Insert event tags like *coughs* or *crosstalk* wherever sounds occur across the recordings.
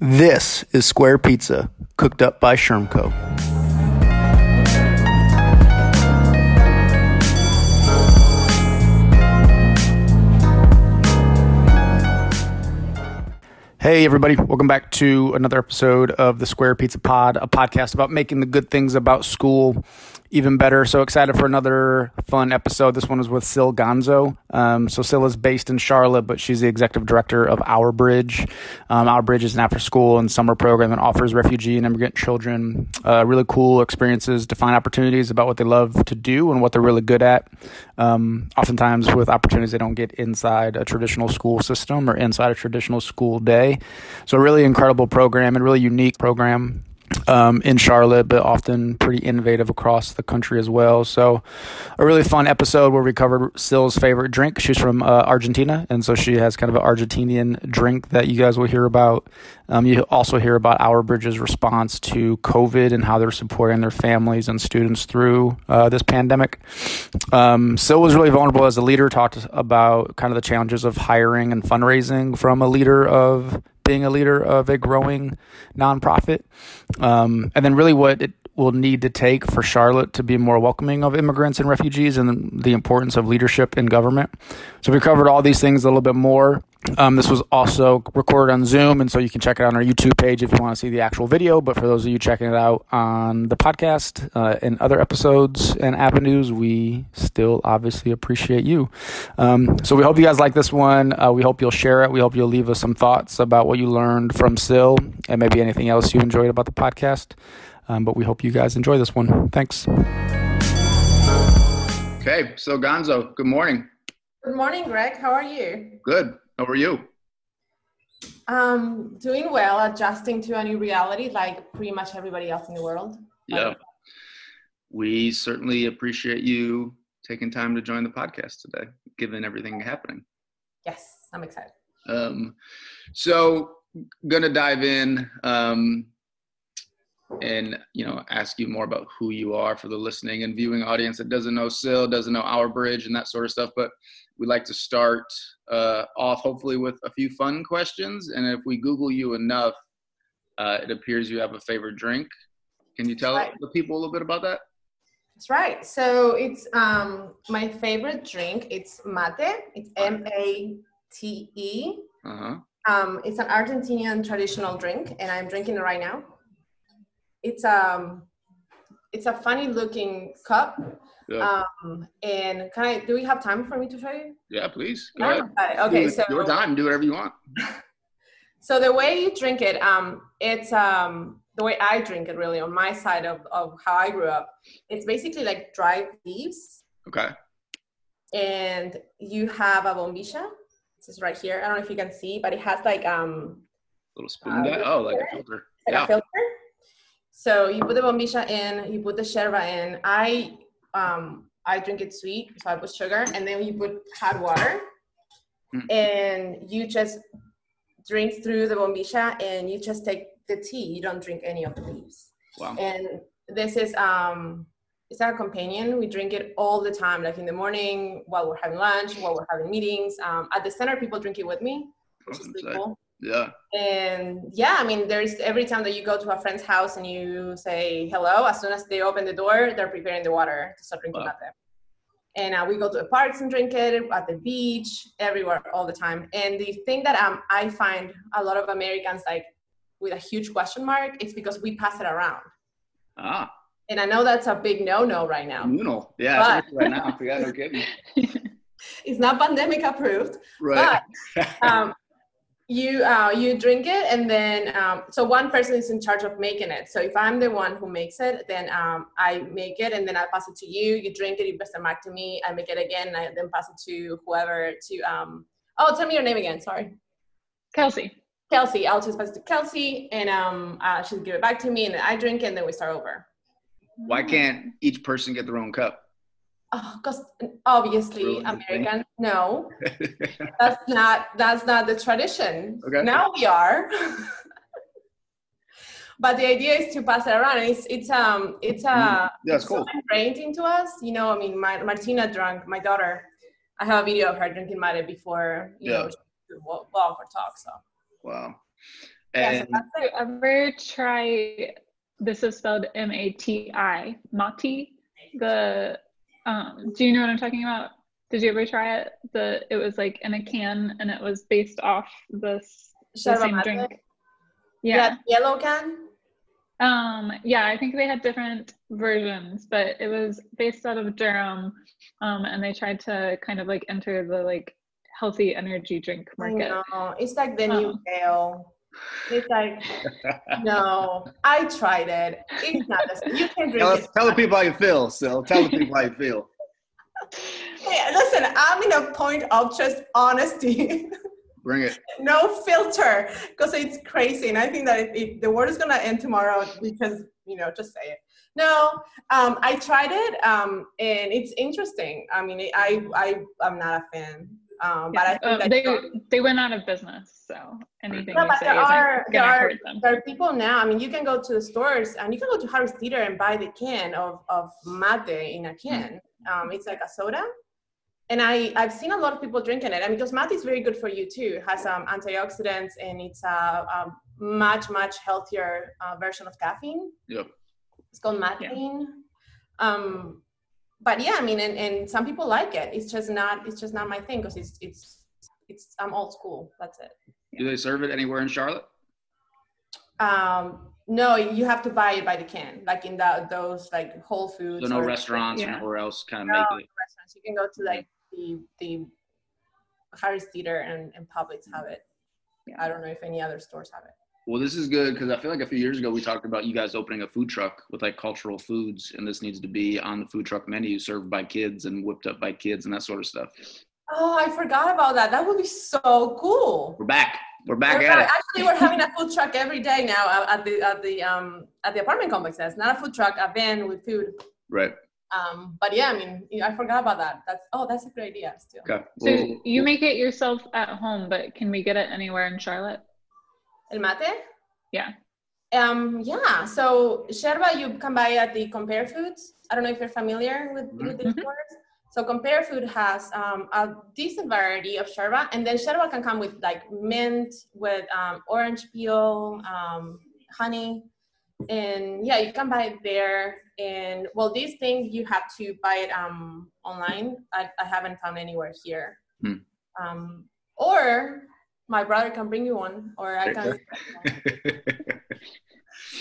This is Square Pizza, cooked up by Shermco. Hey, everybody. Welcome back to another episode of the Square Pizza Pod, a podcast about making the good things about school even better. So excited for another fun episode. This one is with Sil Ganzó. Um, so Sil is based in Charlotte, but she's the executive director of Our Bridge. Um, Our Bridge is an after school and summer program that offers refugee and immigrant children uh, really cool experiences to find opportunities about what they love to do and what they're really good at. Um, oftentimes with opportunities they don't get inside a traditional school system or inside a traditional school day. So a really incredible program and really unique program um, in Charlotte, but often pretty innovative across the country as well. So, a really fun episode where we covered Sil's favorite drink. She's from uh, Argentina, and so she has kind of an Argentinian drink that you guys will hear about. Um, you also hear about Our Bridge's response to COVID and how they're supporting their families and students through uh, this pandemic. Um, Sil was really vulnerable as a leader, talked about kind of the challenges of hiring and fundraising from a leader of being a leader of a growing nonprofit. Um, and then really what it will need to take for Charlotte to be more welcoming of immigrants and refugees and the importance of leadership in government. So we covered all these things a little bit more. Um, this was also recorded on Zoom, and so you can check it out on our YouTube page if you want to see the actual video. But for those of you checking it out on the podcast uh, and other episodes and avenues, we still obviously appreciate you. Um, so we hope you guys like this one. Uh, we hope you'll share it. We hope you'll leave us some thoughts about what you learned from Sil and maybe anything else you enjoyed about the podcast. Um, but we hope you guys enjoy this one. Thanks. Okay, so Ganzó, good morning. Good morning, Greg. How are you? Good. How are you? Um, doing well, adjusting to a new reality like pretty much everybody else in the world. Yeah. We certainly appreciate you taking time to join the podcast today, given everything happening. Yes, I'm excited. Um, so, gonna dive in. Um, and you know ask you more about who you are for the listening and viewing audience that doesn't know Sil, doesn't know Our Bridge and that sort of stuff. But we like to start uh, off hopefully with a few fun questions. And if we Google you enough, uh, it appears you have a favorite drink. Can you tell right. the people a little bit about that? That's right. So it's um, my favorite drink. It's mate. It's M A T E. Uh-huh. Um, it's an Argentinian traditional drink, and I'm drinking it right now it's um it's a funny looking cup. Yeah. Um, and can I? Do we have time for me to show you? Yeah, please. Go ahead. Okay, so your time. Do whatever you want. *laughs* so the way you drink it, um, it's um the way I drink it really on my side of of how I grew up. It's basically like dried leaves. Okay. And you have a bombilla. This is right here. I don't know if you can see, but it has like um. Little spoon. Uh, oh, like a filter. Like yeah. a filter so you put the bombilla in, you put the yerba in. I um, I drink it sweet, so I put sugar, and then you put hot water, mm. and you just drink through the bombilla, and you just take the tea. You don't drink any of the leaves. Wow. And this is um, it's our companion. We drink it all the time, like in the morning while we're having lunch, while we're having meetings. Um, at the center, people drink it with me, which is pretty cool. Yeah. And yeah, I mean, there's every time that you go to a friend's house and you say hello, as soon as they open the door, they're preparing the water to start drinking wow. latte. And uh, we go to the parks and drink it at the beach, everywhere, all the time. And the thing that um, I find a lot of Americans like with a huge question mark, it's because we pass it around. Ah. And I know that's a big no-no right now. No, yeah, but, right now. Yeah, no kidding. *laughs* it's not pandemic approved. Right. But um, you uh, you drink it and then um, so one person is in charge of making it. So if i'm the one who makes it then um, i make it and then i pass it to you you drink it you pass it back to me i make it again and i then pass it to whoever to um oh tell me your name again sorry. Kelsey. Kelsey i'll just pass it to kelsey and um uh, she'll give it back to me and then i drink it and then we start over. Why can't each person get their own cup because oh, obviously American, no, *laughs* that's not that's not the tradition. Okay. Now we are. *laughs* but the idea is to pass it around. it's it's um it's uh mm, yeah, it's cool. so ingrained into us. You know, I mean, my, Martina drank my daughter. I have a video of her drinking mate before you yeah. know walk or talk. So wow. And yeah, so ever try this is spelled M-A-T-I, Mati. The um, do you know what I'm talking about? Did you ever try it? The it was like in a can and it was based off this the same drink. Yeah. Yellow can? Um, yeah, I think they had different versions, but it was based out of Durham. Um, and they tried to kind of like enter the like healthy energy drink market. No, it's like the new ale. It's like no, I tried it. It's not the same. You can drink tell, it. Tell the people how you feel, Sil. Tell the people how you feel. *laughs* Hey, listen, I'm in a point of just honesty. Bring it. *laughs* no filter, because it's crazy, and I think that if, if the world is gonna end tomorrow, because you know, just say it. No, um, I tried it, um, and it's interesting. I mean, I I I'm not a fan. Um, yeah. but I think uh, they they went out of business, so anything no, but there are, there are, there are people now. I mean, you can go to the stores and you can go to Harris Teeter and buy the can of of mate in a can. Um, it's like a soda, and I I've seen a lot of people drinking it. I mean, because mate is very good for you too. It has um, antioxidants and it's a, a much much healthier uh, version of caffeine. Yep. It's called Mateine. Yeah. Um, but yeah, I mean, and, and some people like it. It's just not it's just not my thing because it's it's it's I'm old school. That's it. Do they serve it anywhere in Charlotte? Um, no, you have to buy it by the can, like in the those like Whole Foods. So no restaurants yeah. or anywhere else kind of no, make it. Restaurants. You can go to like the the Harris Teeter and, and Publix have it. Yeah. I don't know if any other stores have it. Well, this is good because I feel like a few years ago we talked about you guys opening a food truck with like cultural foods, and this needs to be on the food truck menu, served by kids and whipped up by kids and that sort of stuff. Oh, I forgot about that. That would be so cool. We're back. We're back we're at it. Actually, we're having a food truck every day now at the at the um at the apartment complexes. Not a food truck, a van with food. Right. Um, but yeah, I mean, I forgot about that. That's oh, that's a great idea. Still. Okay. Well, so you make it yourself at home, but can we get it anywhere in Charlotte? El mate? Yeah. Um, yeah. So Yerba, you can buy at the Compare Foods. I don't know if you're familiar with, mm-hmm. with these stores. So Compare Food has um, a decent variety of yerba, and then yerba can come with like mint, with um, orange peel, um, honey, and yeah, you can buy it there. And well, these things you have to buy it um, online. I, I haven't found anywhere here. Um, or my brother can bring you one, or I can.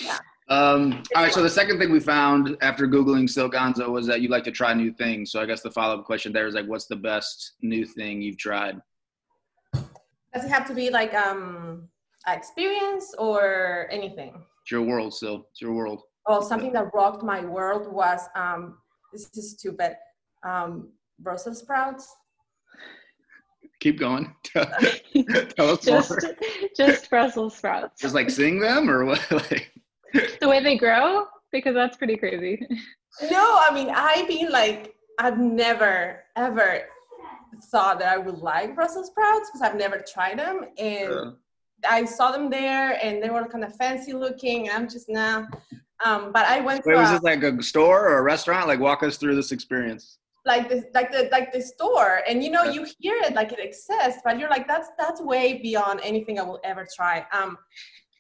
yeah. *laughs* Um, all right. So the second thing we found after googling Sil Ganzó was that you like to try new things. So I guess the follow up question there is like, what's the best new thing you've tried? Does it have to be like um experience or anything? It's your world, Sil. It's your world. Oh, something that rocked my world was um. This is stupid. Um, Brussels sprouts keep going. *laughs* *laughs* Tell us just, more. Just Brussels sprouts. Just like seeing them or what? *laughs* like the way they grow? Because that's pretty crazy. No, I mean, I've been like, I've never ever thought that I would like Brussels sprouts because I've never tried them. And yeah. I saw them there and they were kind of fancy looking. And I'm just now. Um, but I went. Wait, was a, this like a store or a restaurant? Like, walk us through this experience like the like the like the store. And you know you hear it like it exists but you're like that's that's way beyond anything i will ever try. Um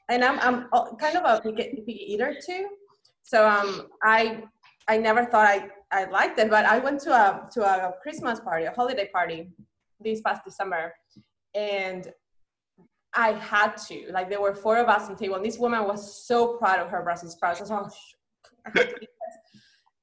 and i'm i'm kind of a picky, eater too. So um i i never thought i i liked it but i went to a to a christmas party a holiday party this past december. And i had to like there were four of us on the table and this woman was so proud of her brussels sprouts. I was like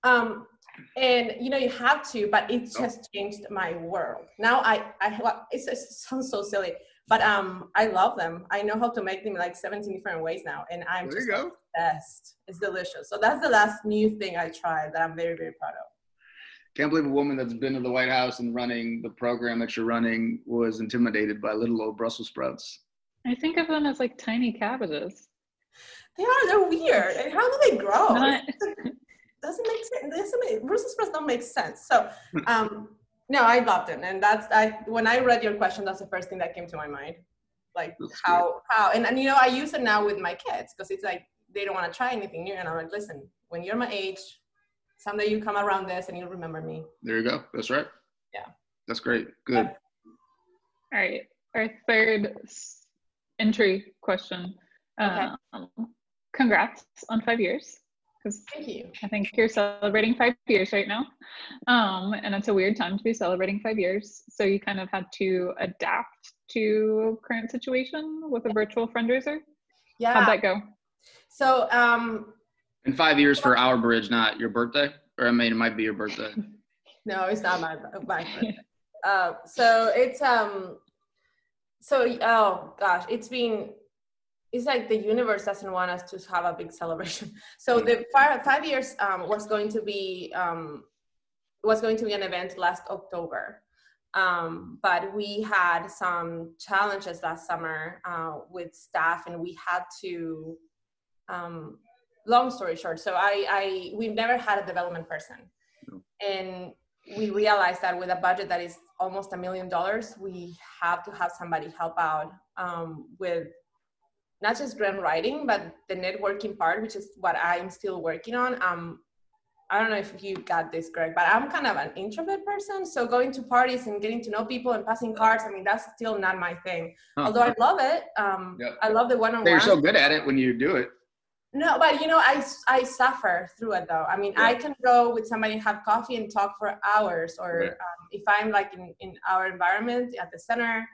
oh, *laughs* um and you know you have to but it just changed my world. Now i i well, it sounds so silly but um i love them. I know how to make them like 17 different ways now and i'm there just best it's delicious. So that's the last new thing i tried that i'm very very proud of. Can't believe a woman that's been to the white house and running the program that you're running was intimidated by little old brussels sprouts. I think of them as like tiny cabbages. They are they're weird. And how do they grow? Not- doesn't make sense. Doesn't make, Brussels sprouts don't make sense. So, um, no, I loved it, and that's I. When I read your question, that's the first thing that came to my mind, like that's how great. how and, and you know I use it now with my kids because it's like they don't want to try anything new, and I'm like, listen, when you're my age, someday you come around this and you'll remember me. There you go. That's right. Yeah. That's great. Good. All right. Our third entry question Okay. Um, congrats on five years. Because thank you. I think you're celebrating five years right now, um, and it's a weird time to be celebrating five years. So you kind of had to adapt to current situation with a virtual fundraiser. Yeah. How'd that go? So um, in five years for our bridge, not your birthday, or I mean, it might be your birthday. *laughs* no, it's not my my birthday. uh, so it's um, so oh gosh, it's been it's like the universe doesn't want us to have a big celebration. *laughs* So the five, five years um, was going to be um, was going to be an event last October, um, but we had some challenges last summer uh, with staff, and we had to. Um, long story short, so I, I we've never had a development person, and we realized that with a budget that is almost a million dollars, we have to have somebody help out um, with not just grant writing, but the networking part, which is what I'm still working on. Um, I don't know if you got this, Greg, but I'm kind of an introvert person. So going to parties and getting to know people and passing cards, I mean, that's still not my thing. Huh. Although I love it. Um, yep. I love the one-on-one. You're so good at it when you do it. No, but you know, I, I suffer through it though. I mean, yeah. I can go with somebody have coffee and talk for hours. Or right. um, if I'm like in, in our environment at the center,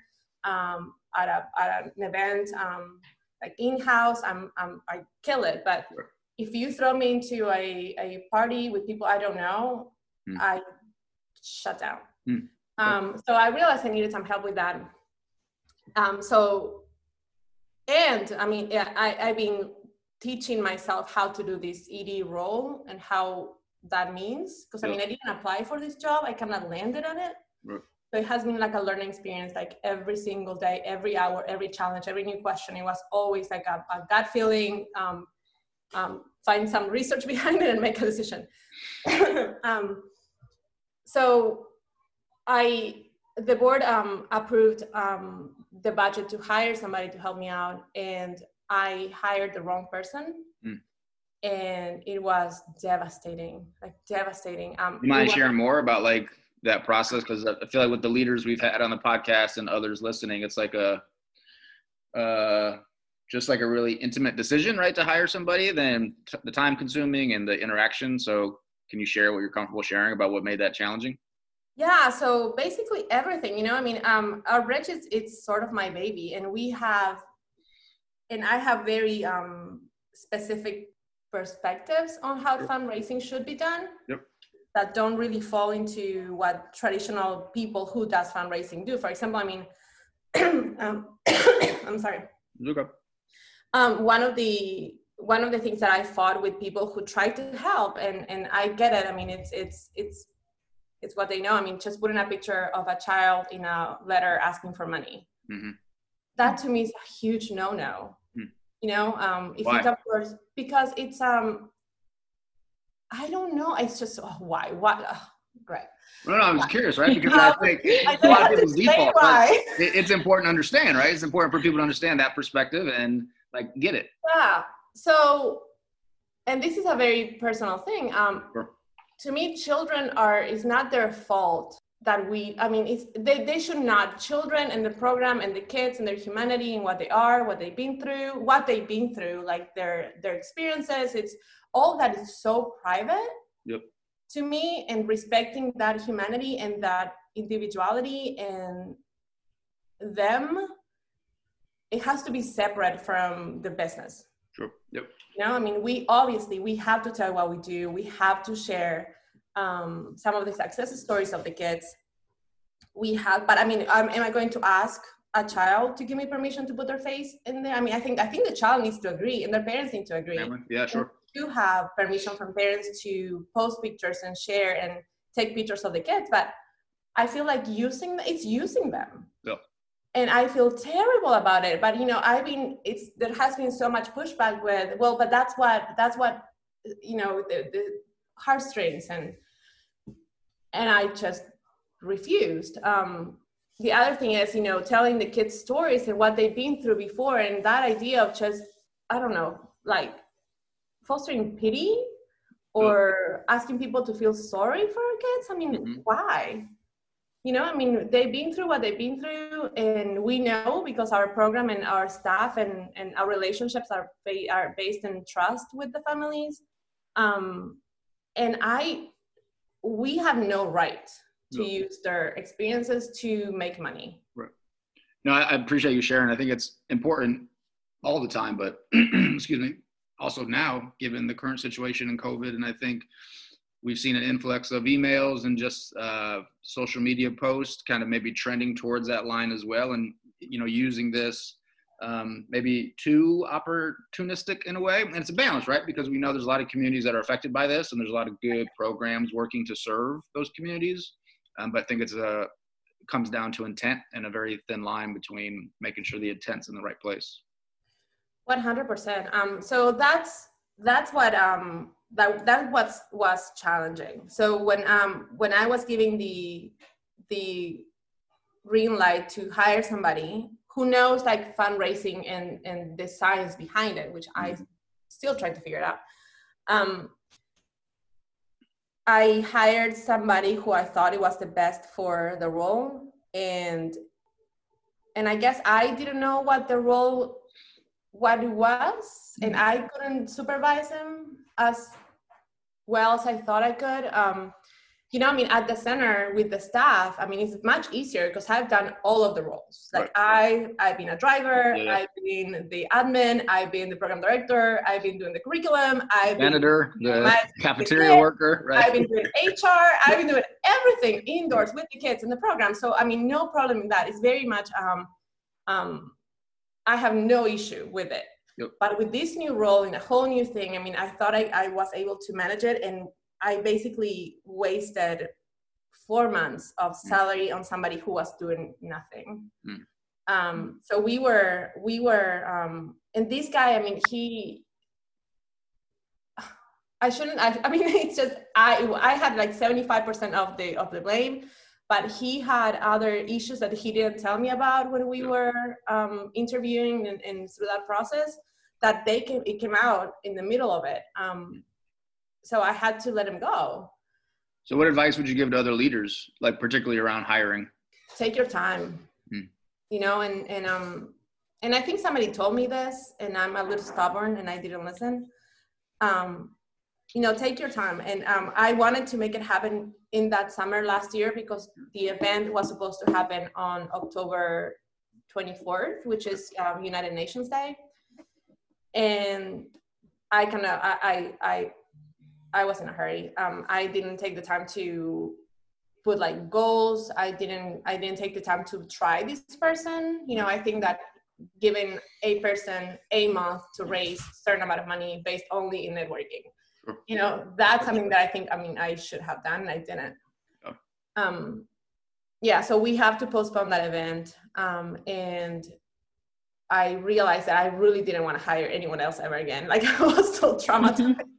um, at, a, at an event, um, like in-house i'm, I'm i kill it but sure. if you throw me into a, a party with people i don't know mm. i shut down mm. um, so i realized i needed some help with that um, so and i mean yeah, I, i've been teaching myself how to do this ed role and how that means because i mean i didn't apply for this job i kind of landed on it. So it has been like a learning experience, like every single day, every hour, every challenge, every new question. It was always like a, a gut feeling, um, um, find some research *laughs* behind it and make a decision. *coughs* um, so I, the board um, approved um, the budget to hire somebody to help me out, and I hired the wrong person. Mm. And it was devastating, like devastating. Um, you mind sharing more about like that process because I feel like with the leaders we've had on the podcast and others listening, it's like a uh, just like a really intimate decision, right, to hire somebody. Then t- the time consuming and the interaction. So, can you share what you're comfortable sharing about what made that challenging? Yeah, so basically everything, you know, I mean, um, our bridge is it's sort of my baby, and we have, and I have very um, specific perspectives on how fundraising should be done. Yep that don't really fall into what traditional people who does fundraising do. For example, I mean, *clears throat* um, *coughs* I'm sorry. Okay. Um, one of the one of the things that I fought with people who try to help, and and I get it. I mean, it's it's it's it's what they know. I mean, just putting a picture of a child in a letter asking for money. Mm-hmm. That to me is a huge no-no. Mm. You know, um, if Why? you come first, because it's um I don't know. It's just oh, why? What? Oh, right. No, no, I was curious, right? Because *laughs* I think a lot of people's default. Why. It's important to understand, right? It's important for people to understand that perspective and like get it. Yeah. So, and this is a very personal thing. Um, sure. To me, children are is not their fault that we i mean it's they, they should not children and the program and the kids and their humanity and what they are what they've been through what they've been through like their their experiences it's all that is so private. Yep. to me and respecting that humanity and that individuality and them it has to be separate from the business. Sure. Yep. You know i mean we obviously we have to tell what we do. We have to share um, some of the success stories of the kids we have but i mean um, am i going to ask a child to give me permission to put their face in there? I mean i think i think the child needs to agree and their parents need to agree. Yeah sure. do have permission from parents to post pictures and share and take pictures of the kids but i feel like using it's using them. Yeah. and i feel terrible about it but you know i've been it's there has been so much pushback with well but that's what that's what you know the, the heartstrings and and I just refused. Um, the other thing is, you know, telling the kids stories and what they've been through before, and that idea of just, I don't know, like fostering pity or asking people to feel sorry for our kids. I mean, mm-hmm. why? you know i mean they've been through what they've been through and we know because our program and our staff and, and our relationships are, are based in trust with the families um, and i we have no right to no. use their experiences to make money. Right. No I, I appreciate you sharing. I think it's important all the time but *clears throat* excuse me also now given the current situation in covid and i think we've seen an influx of emails and just uh, social media posts kind of maybe trending towards that line as well and you know using this um, maybe too opportunistic in a way. And it's a balance right? Because we know there's a lot of communities that are affected by this and there's a lot of good programs working to serve those communities. Um, but i think it's a comes down to intent and a very thin line between making sure the intent's in the right place. 100% um, so that's that's what um, that that was was challenging. So when um when I was giving the the green light to hire somebody who knows like fundraising and and the science behind it, which I still try to figure it out. Um, I hired somebody who I thought it was the best for the role, and and I guess I didn't know what the role what it was, and I couldn't supervise him as well as I thought I could. Um, you know, I mean, at the center with the staff, I mean, it's much easier because I've done all of the roles. Like right. I, I've been a driver, yeah. I've been the admin, I've been the program director, I've been doing the curriculum, I've been the cafeteria the worker, right? I've been doing HR, I've been doing everything indoors with the kids in the program. So I mean, no problem in that. It's very much, um, um, I have no issue with it. Yep. But with this new role in a whole new thing, I mean, I thought I, I was able to manage it, and I basically wasted four months of mm. salary on somebody who was doing nothing. Mm. Um, so we were, we were, um, and this guy, I mean, he, I shouldn't, I, I mean, *laughs* it's just, I, I had like 75% of the, of the blame but he had other issues that he didn't tell me about when we were um, interviewing and, and, through that process that they came it came out in the middle of it um, so i had to let him go. So what advice would you give to other leaders like particularly around hiring? Take your time. Hmm. you know and and um and i think somebody told me this and i'm a little stubborn and i didn't listen. Um you know take your time. And um, i wanted to make it happen in that summer last year because the event was supposed to happen on october 24th which is um, united nations day. And i kind of I, I i i was in a hurry. Um, i didn't take the time to put like goals. I didn't i didn't take the time to try this person. You know i think that giving a person a month to raise certain amount of money based only in networking you know that's something that i think i mean i should have done. And i didn't. Um yeah so we have to postpone that event um and i realized that i really didn't want to hire anyone else ever again. Like *laughs* i was so *laughs* traumatized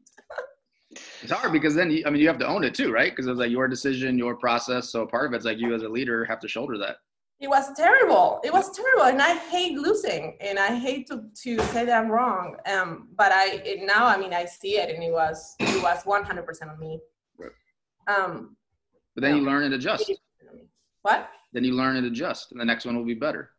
it's hard because then you, i mean you have to own it too right? Because it's like your decision your process. So part of it's like you as a leader have to shoulder that. It was terrible. It was terrible. And i hate losing. And i hate to, to say that i'm wrong. Um, but i it, now i mean i see it and it was it was 100% on me. Right. um, but then no. you learn and adjust. What? Then you learn and adjust and the next one will be better.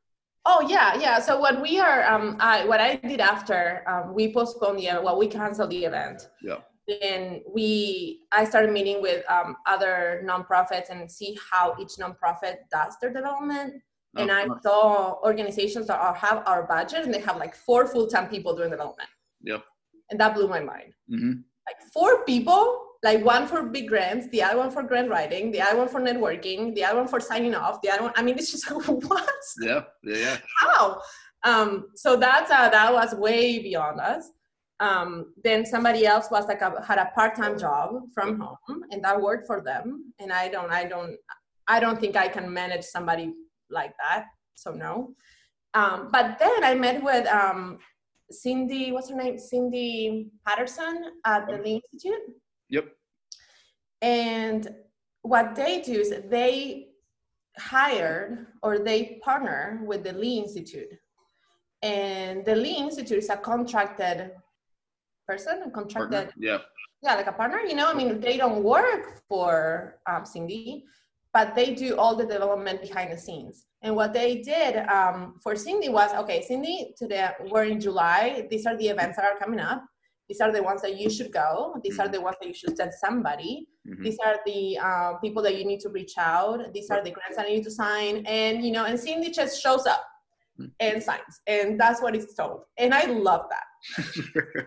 Oh yeah yeah. So what we are um, I, what i did after um, we postponed the well we canceled the event. Yeah then we i started meeting with um, other nonprofits and see how each nonprofit does their development. Oh, and i saw organizations that are, have our budget and they have like four full-time people doing development. Yep. And that blew my mind. Mm-hmm. like four people like one for big grants the other one for grant writing the other one for networking the other one for signing off the other one i mean it's just *laughs* like what yeah yeah, yeah. how? Um, so that's uh, that was way beyond us um, then somebody else was like a, had a part-time job from home and that worked for them. And i don't i don't i don't think i can manage somebody like that so no. Um, but then i met with um, cindy what's her name? Cindy patterson at the lee institute. Yep. And what they do is they hired or they partner with the lee institute. And the lee institute is a contracted person, a contracted. Partner. Yeah. Yeah, like a partner. You know, I mean, they don't work for um, Cindy, but they do all the development behind the scenes. And what they did um, for Cindy was okay, Cindy, today we're in July. These are the events that are coming up. These are the ones that you should go. These mm-hmm. are the ones that you should send somebody. Mm-hmm. These are the uh, people that you need to reach out. These are the grants that you need to sign. And you know, and Cindy just shows up mm-hmm. and signs, and that's what it's told. And I love that. *laughs*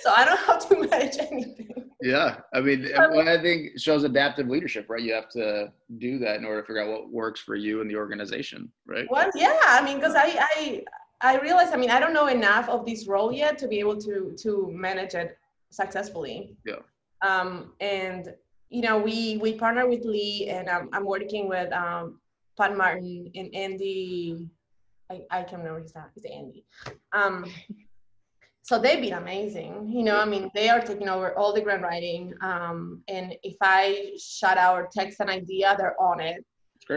so I don't *laughs* have to manage anything. Yeah, I mean, I think shows adaptive leadership, right? You have to do that in order to figure out what works for you and the organization, right? Well, yeah, I mean, because I, I, I realize, I mean, I don't know enough of this role yet to be able to to manage it successfully. Yeah. Um, and you know, we we partner with Lee, and I'm I'm working with um, Pat Martin and Andy. I, I can't remember his name. It's Andy. Um, so they've been amazing you know i mean they are taking over all the grant writing um, and if i shout out or text an idea they're on it.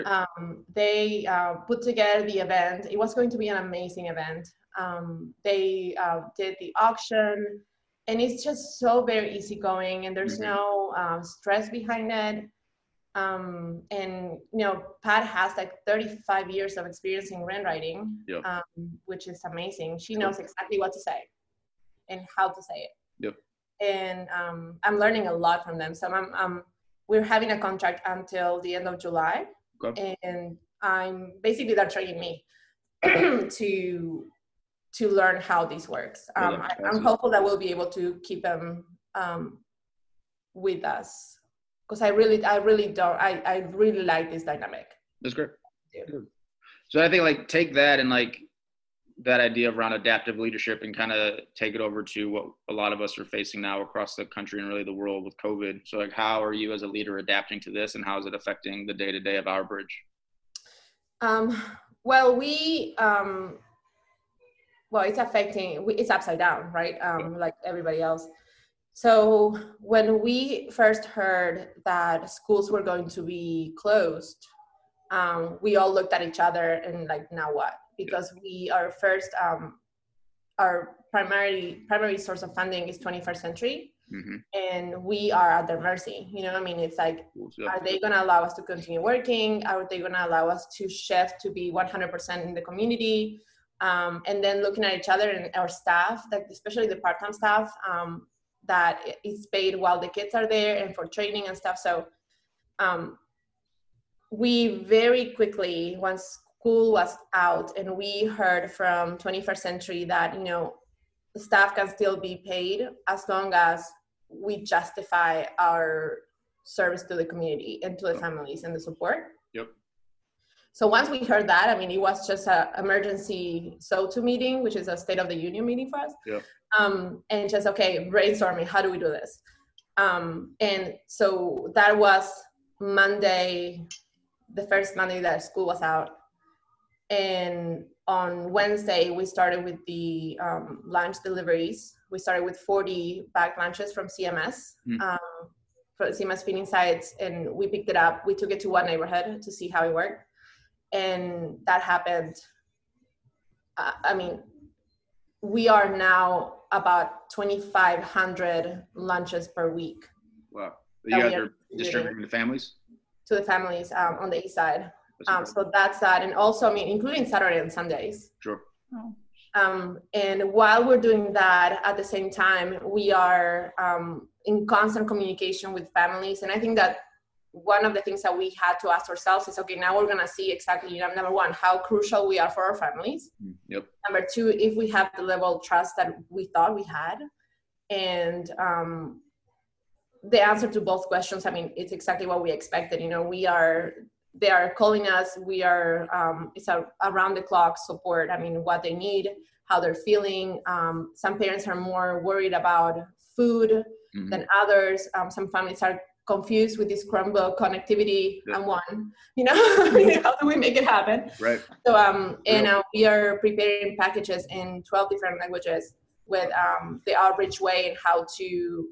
Um, they uh, put together the event. It was going to be an amazing event. Um, they uh, did the auction and it's just so very easygoing and there's mm-hmm. no uh, stress behind it. Um, and you know pat has like 35 years of experience in grant writing yep. um, which is amazing. She knows exactly what to say and how to say it. Yep. And um, I'm learning a lot from them. So I'm, I'm, we're having a contract until the end of July, okay. and I'm basically they're training me *clears throat* to to learn how this works. Um, I, am hopeful that we'll be able to keep them um, with us because I really, I really don't, I, I really like this dynamic. That's great. Yeah. So I think like take that and like that idea around adaptive leadership and kind of take it over to what a lot of us are facing now across the country and really the world with COVID. So, like, how are you as a leader adapting to this, and how is it affecting the day to day of our bridge? Um, well, we um, well, it's affecting. It's upside down, right? Um, like everybody else. So when we first heard that schools were going to be closed, um, we all looked at each other and like, now what? Because we are first um, our primary primary source of funding is 21st century mm-hmm. and we are at their mercy you know i mean? It's like are they going to allow us to continue working? Are they going to allow us to shift to be 100% in the community? Um, and then looking at each other and our staff like especially the part-time staff um, that is paid while the kids are there and for training and stuff. So um, we very quickly once school was out and we heard from 21st century that you know staff can still be paid as long as we justify our service to the community and to the families and the support. Yep. So once we heard that i mean it was just an emergency so to meeting which is a state of the union meeting for us. Yep. um, and just okay brainstorming how do we do this? Um, and so that was monday the first monday that school was out and on Wednesday, we started with the um, lunch deliveries. We started with 40 bag lunches from CMS, mm. um, for CMS feeding sites, and we picked it up. We took it to one neighborhood to see how it worked. And that happened. Uh, I mean, we are now about 2,500 lunches per week. Wow. You guys are distributing to families? To the families um, on the east side. Um, so that's that. And also, I mean, including Saturday and Sundays. Sure. Oh. Um, and while we're doing that, at the same time, we are um, in constant communication with families. And I think that one of the things that we had to ask ourselves is okay, now we're going to see exactly, you know, number one, how crucial we are for our families. Mm, yep. Number two, if we have the level of trust that we thought we had. And um, the answer to both questions, I mean, it's exactly what we expected. You know, we are they are calling us we are um, it's a around the clock support i mean what they need how they're feeling. Um, some parents are more worried about food mm-hmm. than others. Um, some families are confused with this chromebook connectivity yeah. and one you know *laughs* *laughs* how do we make it happen? Right. So um and uh, we are preparing packages in 12 different languages with um, the Our Bridge way and how to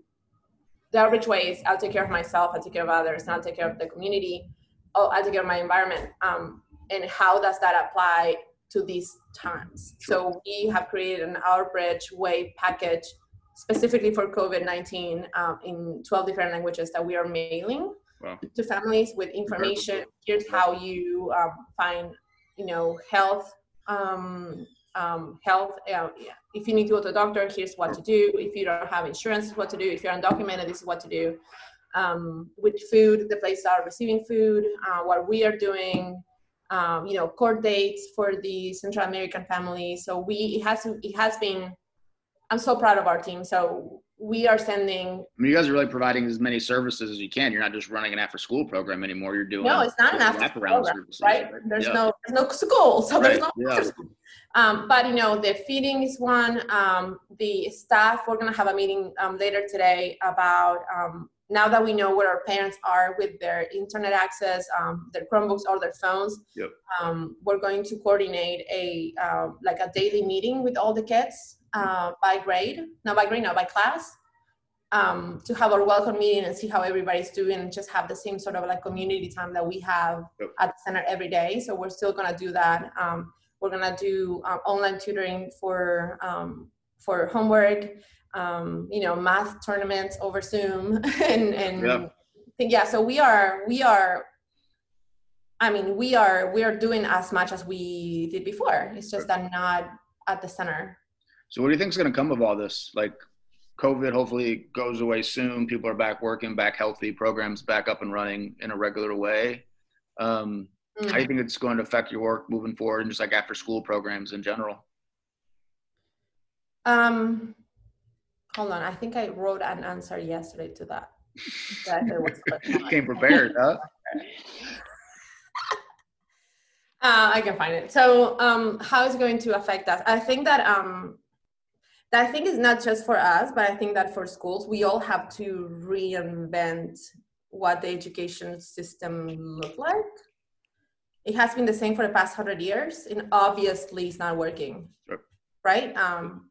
the Our Bridge way is i'll take care of myself i'll take care of others and i'll take care of the community oh, I take care of my environment. Um, and how does that apply to these times? So we have created an Our Bridge Way package specifically for COVID-19 um, in 12 different languages that we are mailing wow. to families with information. Here's how you um, find, you know, health um, um, health. Uh, if you need to go to a doctor, here's what to do. If you don't have insurance, what to do. If you're undocumented, this is what to do. Um, with food, the places are receiving food, uh, what we are doing, um, you know, court dates for the Central American families. So we it has it has been. I'm so proud of our team. So we are sending. I mean, you guys are really providing as many services as you can. You're not just running an after-school program anymore. You're doing no, it's not an after-school program, right? There's yeah. no there's no school, so right. there's no yeah. school. Um, but you know, the feeding is one. Um, the staff, we're gonna have a meeting um, later today about um, now that we know where our parents are with their internet access, um, their Chromebooks or their phones. Yep. Um, we're going to coordinate a like a daily meeting with all the kids uh, by grade, not by grade, not by class. Um, to have our welcome meeting and see how everybody's doing and just have the same sort of like community time that we have yep. at the center every day. So we're still gonna do that. Um, we're gonna do um, online tutoring for um, for homework, um, you know, math tournaments over Zoom, and *laughs* and yeah. yeah. So we are we are. I mean, we are we are doing as much as we did before. It's just that not at the center. So, what do you think is going to come of all this? Like, COVID hopefully goes away soon. People are back working, back healthy, programs back up and running in a regular way. Um, Mm. How do you think it's going to affect your work moving forward and just like after school programs in general? Um, hold on. I think I wrote an answer yesterday to that. *laughs* Came prepared, huh? *laughs* Uh, I can find it. So, um, how is it going to affect us? I think that um, that I think is not just for us, but I think that for schools, we all have to reinvent what the education system look like it has been the same for the past hundred years, and obviously it's not working, sure. right? Um,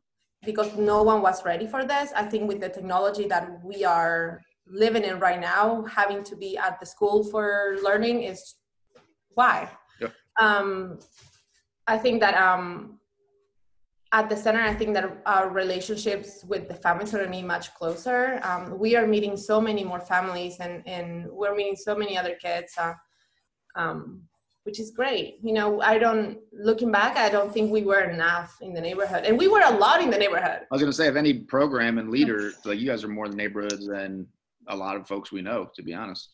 because no one was ready for this. I think with the technology that we are living in right now, having to be at the school for learning is why. Yeah. Um, I think that um, at the center, I think that our relationships with the families are going to be much closer. Um, we are meeting so many more families, and and we're meeting so many other kids. Uh, um, which is great. You know, I don't, looking back, I don't think we were enough in the neighborhood. And we were a lot in the neighborhood. I was going to say, if any program and leader, like you guys are more in the neighborhoods than a lot of folks we know, to be honest.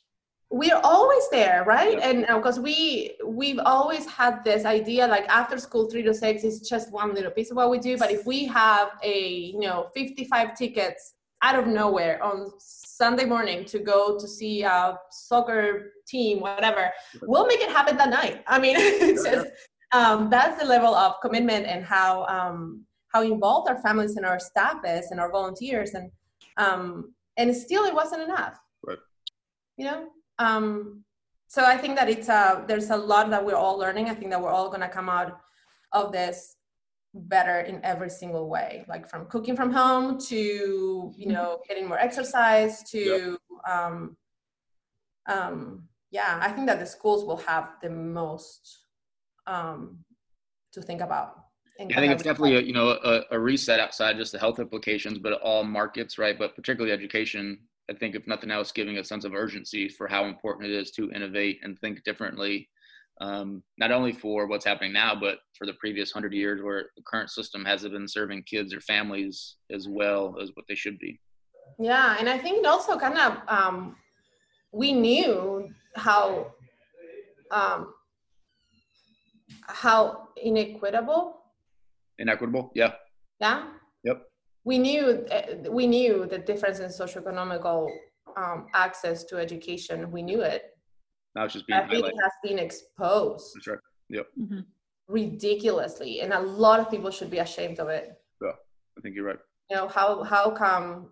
We're always there, right? And because uh, we we've always had this idea, like after school, three to six is just one little piece of what we do. But if we have a you know 55 tickets out of nowhere on Sunday morning to go to see a soccer team, whatever, we'll make it happen that night. I mean, *laughs* it's just um, that's the level of commitment and how um, how involved our families and our staff is and our volunteers and um, and still it wasn't enough. Right. You know. Um, so I think that it's a there's a lot that we're all learning. I think that we're all going to come out of this better in every single way like from cooking from home to you mm-hmm. know getting more exercise to yep. um, um, yeah i think that the schools will have the most um, to think about yeah, I think it's definitely a, you know a, a, reset outside just the health implications, but all markets, right? But particularly education. I think if nothing else, giving a sense of urgency for how important it is to innovate and think differently um, not only for what's happening now, but for the previous hundred years where the current system hasn't been serving kids or families as well as what they should be. Yeah, and I think also kind of um, we knew how um, how inequitable. Inequitable, yeah. Yeah. Yep. We knew uh, we knew the difference in socioeconomical um, access to education. We knew it now it's just being highlighted. Has been exposed. That's right. Yep. Mm-hmm. Ridiculously, and a lot of people should be ashamed of it. Yeah, I think you're right. You know how how come?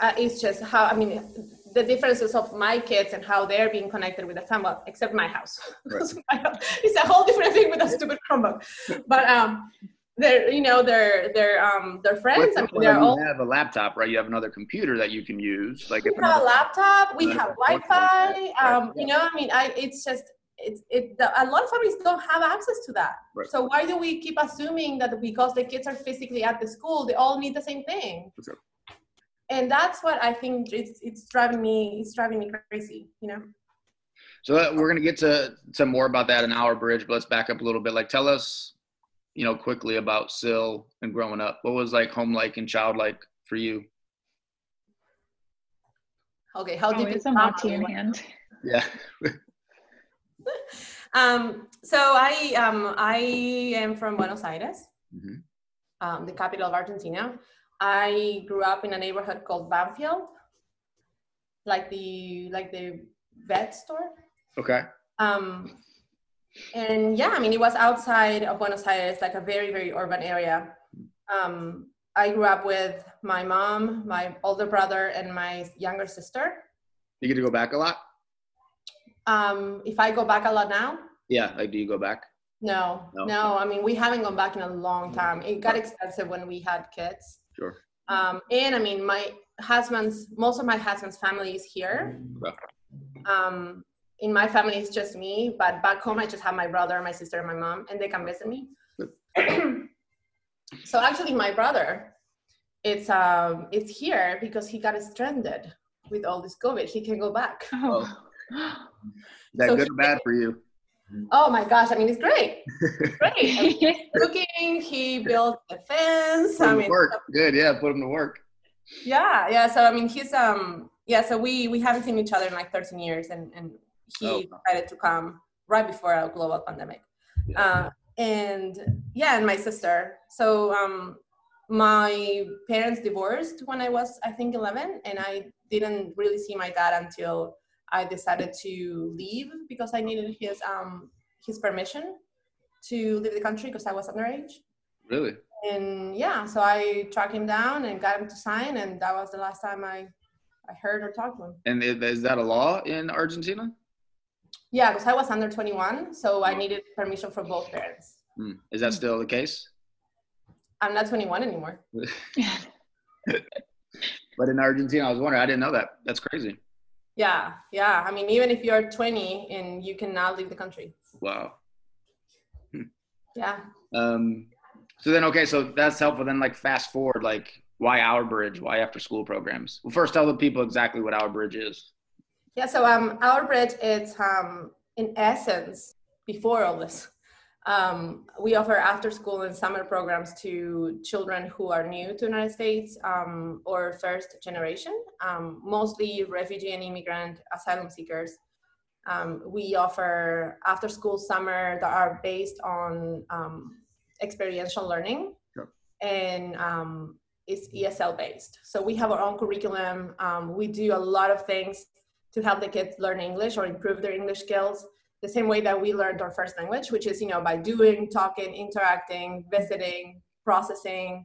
Uh, it's just how I mean the differences of my kids and how they're being connected with the family, except my house. Right. *laughs* it's a whole different thing with a stupid Chromebook. But um, they're you know they're they're um they're friends. I mean, they're you all have a laptop, right? You have another computer that you can use. Like we have a laptop, we have Wi-Fi. Um, you know, I mean, I it's just it's it. The, a lot of families don't have access to that. Right. So why do we keep assuming that because the kids are physically at the school, they all need the same thing? Sure. and that's what I think it's it's driving me it's driving me crazy, you know. So uh, we're gonna get to some more about that in our bridge, but let's back up a little bit. Like, tell us, you know, quickly about Sil and growing up. What was like home like and child like for you? Okay, how deep is a mati in hand? Yeah. *laughs* um, so I um, I am from Buenos Aires, mm-hmm. um, the capital of Argentina. I grew up in a neighborhood called Banfield, like the like the vet store. Okay. Um, and yeah, I mean, it was outside of Buenos Aires, like a very very urban area. Um, I grew up with my mom, my older brother, and my younger sister. You get to go back a lot. Um, if I go back a lot now. Yeah, like do you go back? No, no, no. I mean, we haven't gone back in a long time. It got expensive when we had kids. Sure. Um, and I mean, my husband's most of my husband's family is here. Um, in my family, it's just me, but back home, I just have my brother, my sister, and my mom, and they come visit me. *clears throat* so actually, my brother, it's um, it's here because he got stranded with all this COVID. He can go back. Oh. *laughs* that so good or bad for you? Oh my gosh! I mean, it's great. *laughs* great. I mean, cooking. He built a fence. Put I mean, work. Good. Yeah, put him to work. Yeah, yeah. So I mean, he's um, yeah. So we we haven't seen each other in like 13 years, and and he oh. decided to come right before a global pandemic. Uh, and yeah, and my sister. So um, my parents divorced when I was I think 11, and I didn't really see my dad until I decided to leave because I needed his um his permission to leave the country because I was underage. Really? And yeah, so I tracked him down and got him to sign, and that was the last time I I heard or talked to him. And is that a law in Argentina? Yeah, because I was under 21, so I needed permission from both parents. Hmm. Is that still the case? I'm not 21 anymore. *laughs* *laughs* but in Argentina, I was wondering. I didn't know that. That's crazy. Yeah, yeah. I mean, even if you're 20 and you cannot leave the country. Wow. Hmm. Yeah. Um. So then, okay, so that's helpful. Then, like, fast forward, like, why Our Bridge? Why after school programs? Well, first, tell the people exactly what Our Bridge is. Yeah. So, um, Our Bridge, it's um, in essence before all this. Um, we offer after school and summer programs to children who are new to the United States um, or first generation, um, mostly refugee and immigrant asylum seekers. Um, we offer after school summer that are based on um, experiential learning and um, it's ESL based. So we have our own curriculum. we do a lot of things to help the kids learn English or improve their English skills the same way that we learned our first language, which is, you know, by doing, talking, interacting, visiting, processing.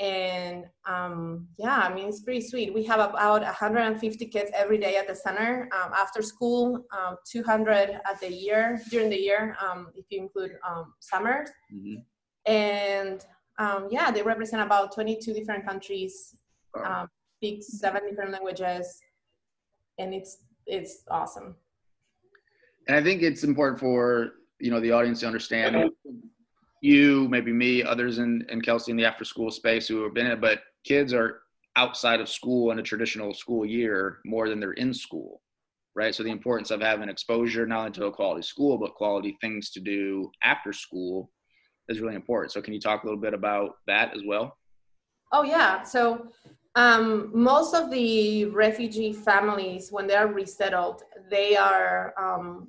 And um, yeah, I mean, it's pretty sweet. We have about 150 kids every day at the center um, after school, um, 200 at the year, during the year, um, if you include um, summers. Mm-hmm. And um, yeah, they represent about 22 different countries, speak seven different languages, and it's it's awesome and I think it's important for you know the audience to understand you, maybe me, others in, in Kelsey in the after school space who have been in it, but kids are outside of school in a traditional school year more than they're in school, right? So the importance of having exposure not only to a quality school, but quality things to do after school is really important. So can you talk a little bit about that as well? Oh yeah. So um, most of the refugee families, when they are resettled, they are um,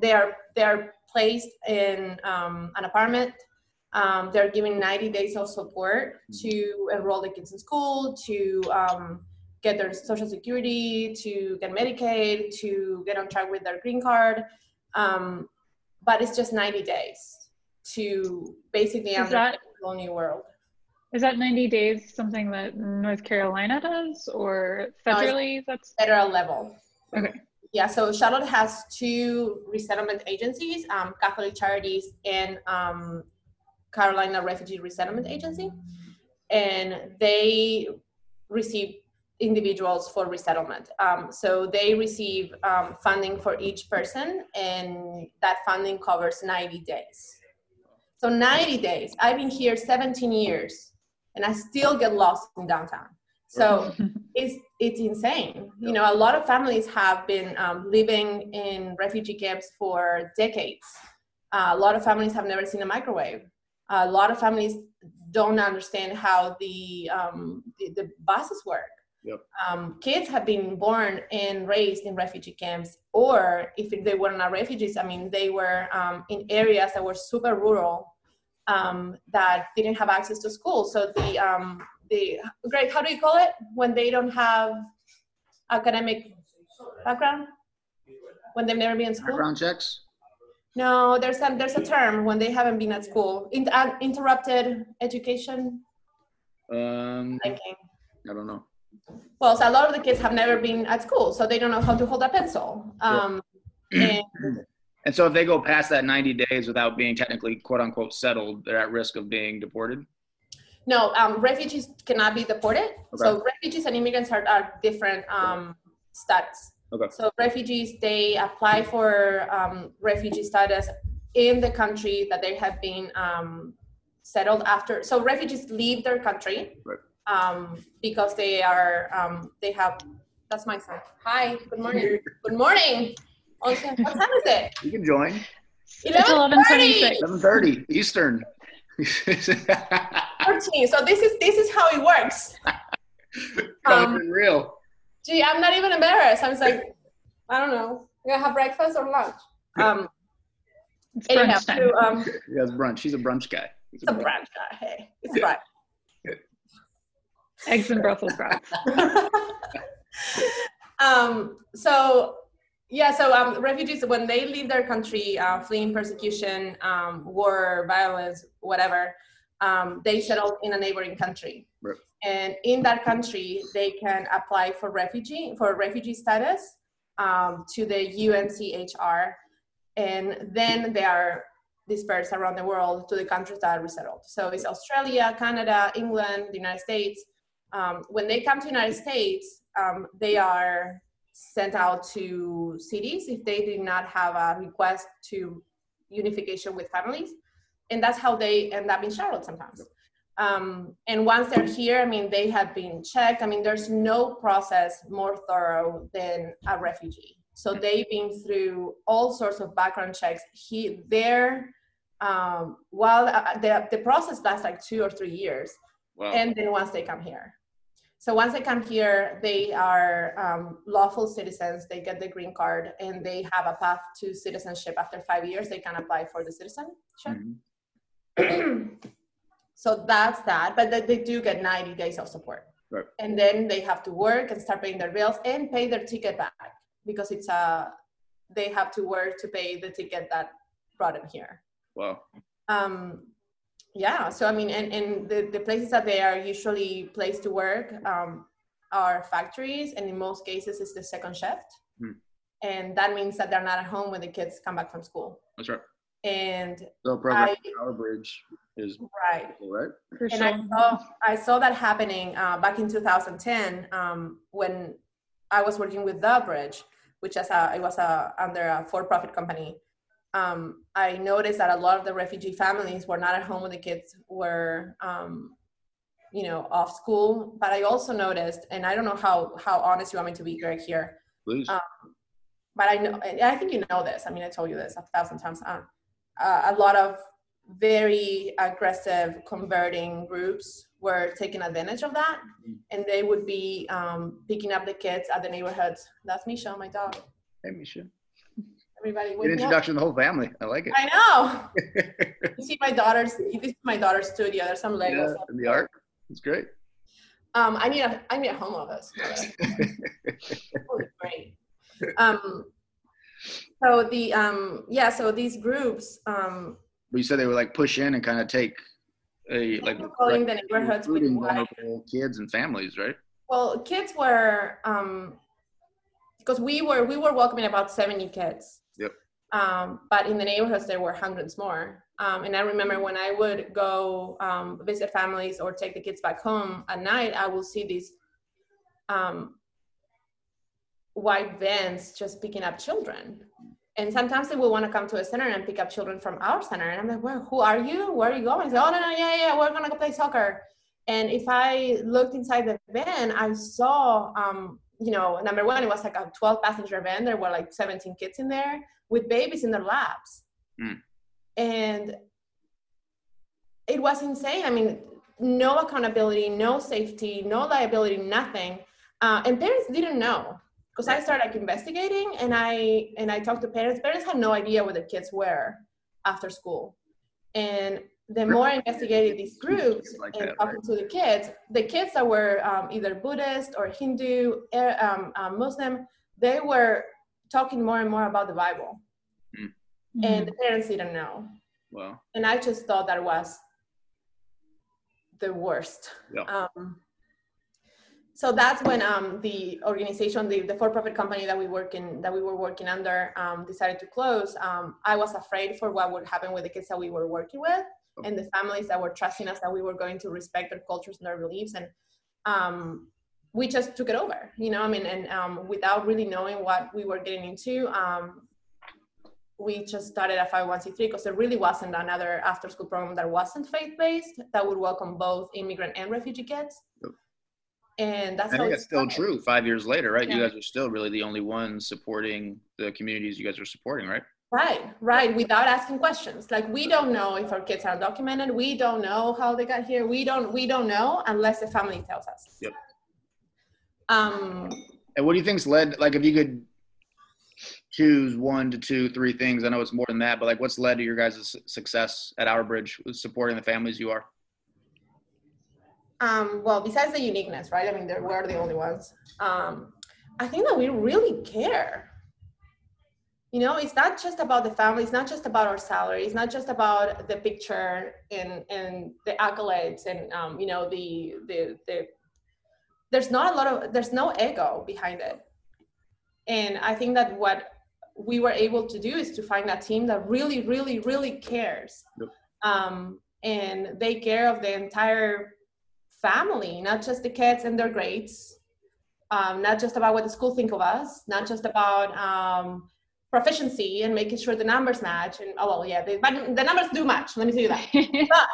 they are they are placed in um, an apartment. Um, they're given 90 days of support to enroll the kids in school, to um, get their social security, to get Medicaid, to get on track with their green card. Um, but it's just 90 days to basically enter that, a whole new world. Is that 90 days something that North Carolina does or federally? No, that's federal level. Okay. Yeah, so Charlotte has two resettlement agencies, um, Catholic Charities and um, Carolina Refugee Resettlement Agency. And they receive individuals for resettlement. Um, so they receive um, funding for each person, and that funding covers 90 days. So 90 days. I've been here 17 years, and I still get lost in downtown. So *laughs* it's it's insane. You know, a lot of families have been um, living in refugee camps for decades. Uh, a lot of families have never seen a microwave. a lot of families don't understand how the um, the, the buses work. Yep. Um, kids have been born and raised in refugee camps, or if they were not refugees, I mean, they were um, in areas that were super rural um, that didn't have access to school. So the um, the great, how do you call it when they don't have academic background? When they've never been in school? Background checks. No, there's a there's a term when they haven't been at school. In, uh, interrupted education. Um, Thinking. I don't know. Well, so a lot of the kids have never been at school, so they don't know how to hold a pencil. Um, and *clears throat* And so if they go past that 90 days without being technically quote unquote settled, they're at risk of being deported. no, um, refugees cannot be deported. So refugees and immigrants are, are different um, status. Okay. So refugees, they apply for um, refugee status in the country that they have been um, settled after. So refugees leave their country Right. um, because they are um, they have. That's my son. Hi. Good morning. *laughs* good morning. Also, what time is it? You can join. It's 11:26. 7:30 Eastern. *laughs* 14. So this is this is how it works. Coming Um, real. Gee, I'm not even embarrassed. I was like, I don't know. You gonna have breakfast or lunch? Um, It's anyhow, brunch time. to, um, *laughs* He has brunch. He's a brunch guy. He's it's a brunch guy. Hey, it's brunch. Eggs and Brussels sprouts. *laughs* um, so yeah, so um, refugees when they leave their country, uh, fleeing persecution, um, war, violence, whatever, um, they settle in a neighboring country, Right. and in that country they can apply for refugee for refugee status um, to the UNCHR, and then they are dispersed around the world to the countries that are resettled. So it's Australia, Canada, England, the United States. Um, when they come to the United States, um, they are sent out to cities if they did not have a request to unification with families. And that's how they end up in Charlotte sometimes. Um, and once they're here, I mean, they have been checked. I mean, there's no process more thorough than a refugee. So they've been through all sorts of background checks. He, there, um, while uh, the, the process lasts like two or three years Wow. and then once they come here. So once they come here, they are um, lawful citizens. They get the green card, and they have a path to citizenship. After five years, they can apply for the citizenship. Mhm. *clears throat* so that's that. But they, they do get 90 days of support, Right. and then they have to work and start paying their bills and pay their ticket back because it's a they have to work to pay the ticket that brought them here. Wow. um, yeah so i mean and, and the, the places that they are usually placed to work um, are factories and in most cases it's the second shift Hmm. and that means that they're not at home when the kids come back from school That's right. and So program Power Bridge is right right. For and I saw, I saw that happening uh, back in 2010 um, when I was working with The Bridge, which is a, it was a, under a for-profit company. Um, I noticed that a lot of the refugee families were not at home when the kids were, um, you know, off school. But I also noticed, and I don't know how how honest you want me to be, Greg, here, Please. Uh, but I know, and I think you know this. I mean, I told you this a thousand times. Um, uh, a lot of very aggressive converting groups were taking advantage of that, and they would be um, picking up the kids at the neighborhoods. That's Misha, my dog. hey, Misha. Everybody, Good wake introduction to the whole family. I like it. I know. *laughs* You see my daughter's. This is my daughter's studio. There's some Legos. Yeah, the art. It's great. Um, I need a I need a home office. *laughs* Holy great. Um, so the um, yeah, so these groups um, But you said they would like push in and kind of take a like Controlling the neighborhoods with vulnerable kids and families, right? Well, kids were um because we were we were welcoming about 70 kids. Um, but in the neighborhoods there were hundreds more. Um, and I remember when I would go um, visit families or take the kids back home at night, I will see these um, white vans just picking up children. And sometimes they will want to come to a center and pick up children from our center. And I'm like, well, who are you? Where are you going? They say, oh, no, no, yeah, yeah, we're going to go play soccer And if I looked inside the van, I saw, um, you know, number one, it was like a 12 passenger van. There were like 17 kids in there with babies in their laps. Mm. And it was insane. I mean, no accountability, no safety, no liability, nothing. Uh, and parents didn't know because I started like investigating and I and I talked to parents. Parents had no idea where the kids were after school. And the more I investigated these groups like and that, talking right? to the kids, the kids that were um, either Buddhist or Hindu, er, um, um, Muslim, they were talking more and more about the Bible. Mm-hmm. And the parents didn't know. Wow. And I just thought that was the worst. Yeah. Um, so that's when um, the organization, the, the for-profit company that we work in, that we were working under, um, decided to close. Um, I was afraid for what would happen with the kids that we were working with, and the families that were trusting us that we were going to respect their cultures and their beliefs, and um, we just took it over. You know, I mean, and um, without really knowing what we were getting into, um, we just started a 501c3 because there really wasn't another after-school program that wasn't faith-based that would welcome both immigrant and refugee kids and that's I think that's still true five years later, right? Yeah. You guys are still really the only ones supporting the communities you guys are supporting, right? Right, right. Without asking questions, like we don't know if our kids are documented. We don't know how they got here. We don't. We don't know unless the family tells us. Yep. Um. And what do you think's led? Like, if you could choose one to two, three things, I know it's more than that, but like, what's led to your guys' success at Our Bridge, with supporting the families you are? Um, well, besides the uniqueness, right? I mean, we're the only ones. Um, I think that we really care. You know, it's not just about the family. It's not just about our salary. It's not just about the picture and and the accolades and um, you know the the the. There's not a lot of there's no ego behind it, and I think that what we were able to do is to find a team that really, really, really cares. Yep. Um, and they care of the entire family, not just the kids and their grades, um, not just about what the school think of us, not just about um, proficiency and making sure the numbers match. And oh well, yeah, they, but the numbers do match. Let me tell you that. *laughs* but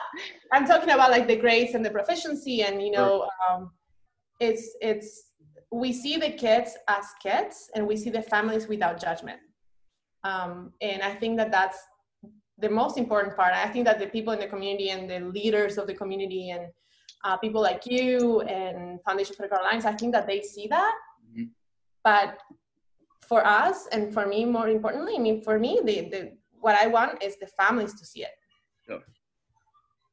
I'm talking about like the grades and the proficiency, and you know, um, it's it's we see the kids as kids, and we see the families without judgment. Um, and I think that that's the most important part. I think that the people in the community and the leaders of the community and uh, people like you and Foundation for the Carolinas, I think that they see that. Mm-hmm. But for us, and for me, more importantly, I mean, for me, the, the what I want is the families to see it. Yep.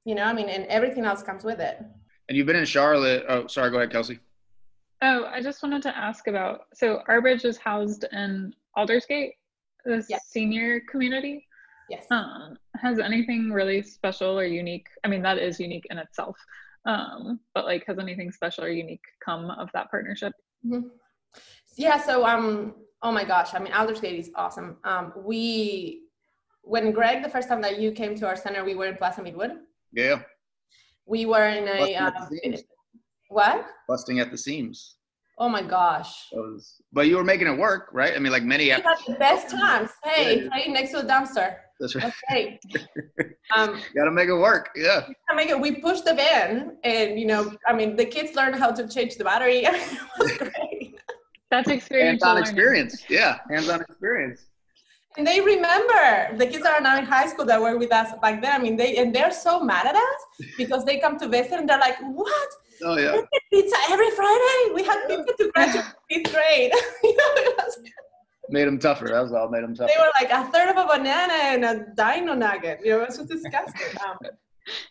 You know, I mean, and everything else comes with it. And you've been in Charlotte. Oh, sorry. Go ahead, Kelsey. Oh, I just wanted to ask about. So, Our Bridge is housed in Aldersgate, the yes. senior community. Yes. Um, has anything really special or unique? I mean, that is unique in itself. Um, but like, has anything special or unique come of that partnership? Mm-hmm. Yeah. So, um, oh my gosh, I mean, Aldersgate is awesome. Um, we, when Greg, the first time that you came to our center, we were in Plaza Midwood. Yeah. We were in a, uh, what? Busting at the seams. Oh my gosh. Was, but you were making it work, right? I mean, like many. We had the best times. Hey, yeah. next to a dumpster. That's right. Okay. *laughs* Um, Got to make it work. Yeah. make it. We pushed the van, and you know, I mean, the kids learned how to change the battery. *laughs* it was great. That's experience. *laughs* Hands-on experience. Yeah, hands-on experience. And they remember the kids are now in high school that were with us back then. I mean, they and they're so mad at us because they come to visit and they're like, "What? Oh yeah, pizza every Friday. We had pizza to graduate *laughs* fifth grade." *laughs* you know, it was made them tougher. That was all. Made them tougher. They were like a third of a banana and a dino nugget. You know, it was disgusting. Um,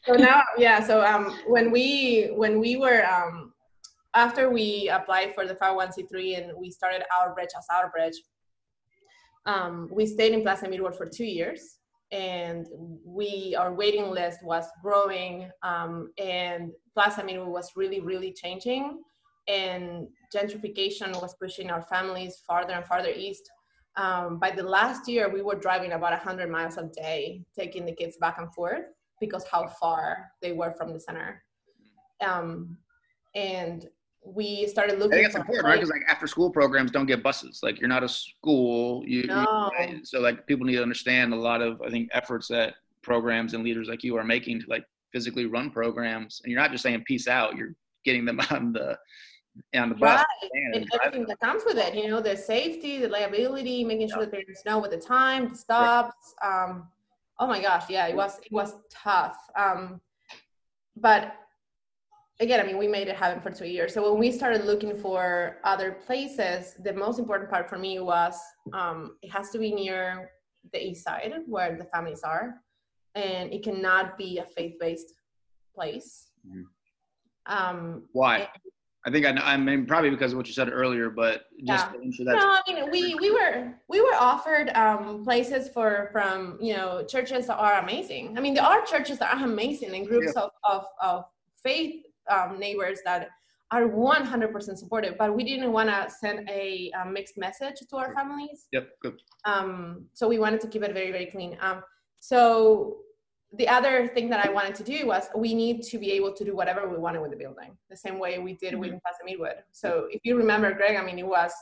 so now, yeah. So um, when we when we were um, after we applied for the 501c3 and we started our bridge as our bridge, um, we stayed in Plaza Midwood for two years and we our waiting list was growing um, and Plaza Midwood was really really changing and gentrification was pushing our families farther and farther east. Um, by the last year, we were driving about 100 miles a day, taking the kids back and forth because how far they were from the center. Um, and we started looking. I think it's important, right? Because like after school programs don't get buses. Like you're not a school. You, no. you so like people need to understand a lot of I think efforts that programs and leaders like you are making to like physically run programs, and you're not just saying peace out. You're getting them *laughs* on the on the bus. Right. And everything that comes with it, you know, the safety, the liability, making sure yeah. that parents know what the time, the stops. Right. Um, oh my gosh, yeah, it was it was tough. Um, but again, I mean, we made it happen for two years. So when we started looking for other places, the most important part for me was um, it has to be near the east side where the families are, and it cannot be a faith-based place. Mm-hmm. Um, Why? I think I, I mean probably because of what you said earlier, but just yeah. sure no, I mean we we were we were offered um, places for from you know churches that are amazing. I mean there are churches that are amazing and groups yeah. of, of of faith um, neighbors that are 100% supportive, but we didn't want to send a, a, mixed message to our families. Yep, good. Um, so we wanted to keep it very very clean. Um, so the other thing that I wanted to do was we need to be able to do whatever we wanted with the building, the same way we did mm-hmm. with Plaza Midwood. So if you remember, Greg, I mean, it was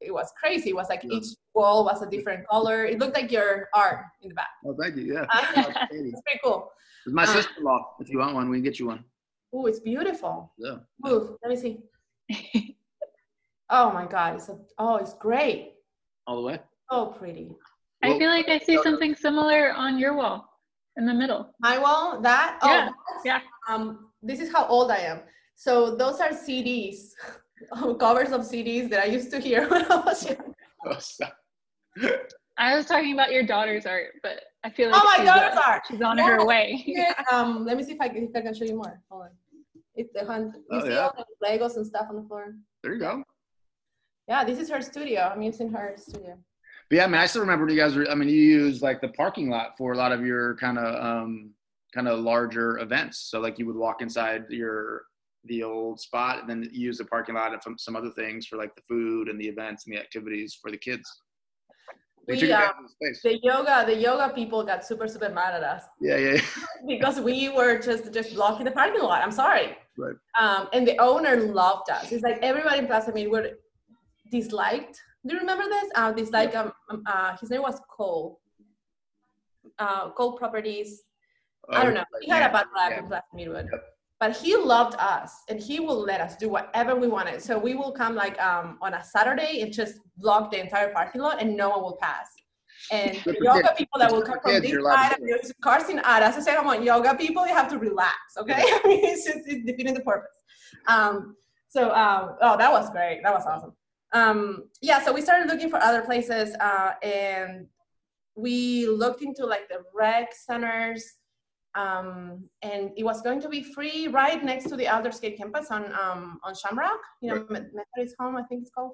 it was crazy. It was like yeah. each wall was a different color. It looked like your art in the back. Oh, thank you. Yeah, *laughs* it's pretty cool. It's my uh, sister-in-law. If you want one, we can get you one. Oh, it's beautiful. Yeah. Move. Let me see. oh my God! It's a, oh, it's great. All the way. Oh, pretty. I feel like I see something similar on your wall in the middle. My wall, that? Oh, yeah. yeah. Um, this is how old I am. So those are CDs, *laughs* covers of CDs that I used to hear *laughs* when I was young. Oh, I was talking about your daughter's art, but I feel like oh my daughter's art. She's on yeah, her way. um, let me see if I, if I can show you more. Hold on. It's the hunt. You oh, see yeah. all the Legos and stuff on the floor. There you go. Yeah, this is her studio. I'm using her studio. But yeah, I mean, I still remember you guys were. I mean, you use like the parking lot for a lot of your kind of um, kind of larger events. So like you would walk inside your the old spot and then use the parking lot and some other things for like the food and the events and the activities for the kids. we, um, the yoga the yoga people got super super mad at us yeah yeah, *laughs* because we were just just blocking the parking lot i'm sorry right um and the owner loved us it's like everybody in plaza were disliked do you remember this? Uh, this like um, um uh, his name was Cole. Uh, Cole Properties. I don't know. He had a bad rap in Plaza Midwood. But he loved us and he will let us do whatever we wanted. So we will come like um, on a Saturday and just block the entire parking lot and no one will pass. And yoga people that will come from this side and there's cars in Aras. I say, come on, yoga people, you have to relax, okay? *laughs* I mean, it's just it's defeating the purpose. Um, so, um, oh, that was great. That was awesome um, yeah, so we started looking for other places uh, and we looked into like the rec centers um, and it was going to be free right next to the Aldersgate campus on um, on Shamrock, you know, right. Methodist Home, I think it's called.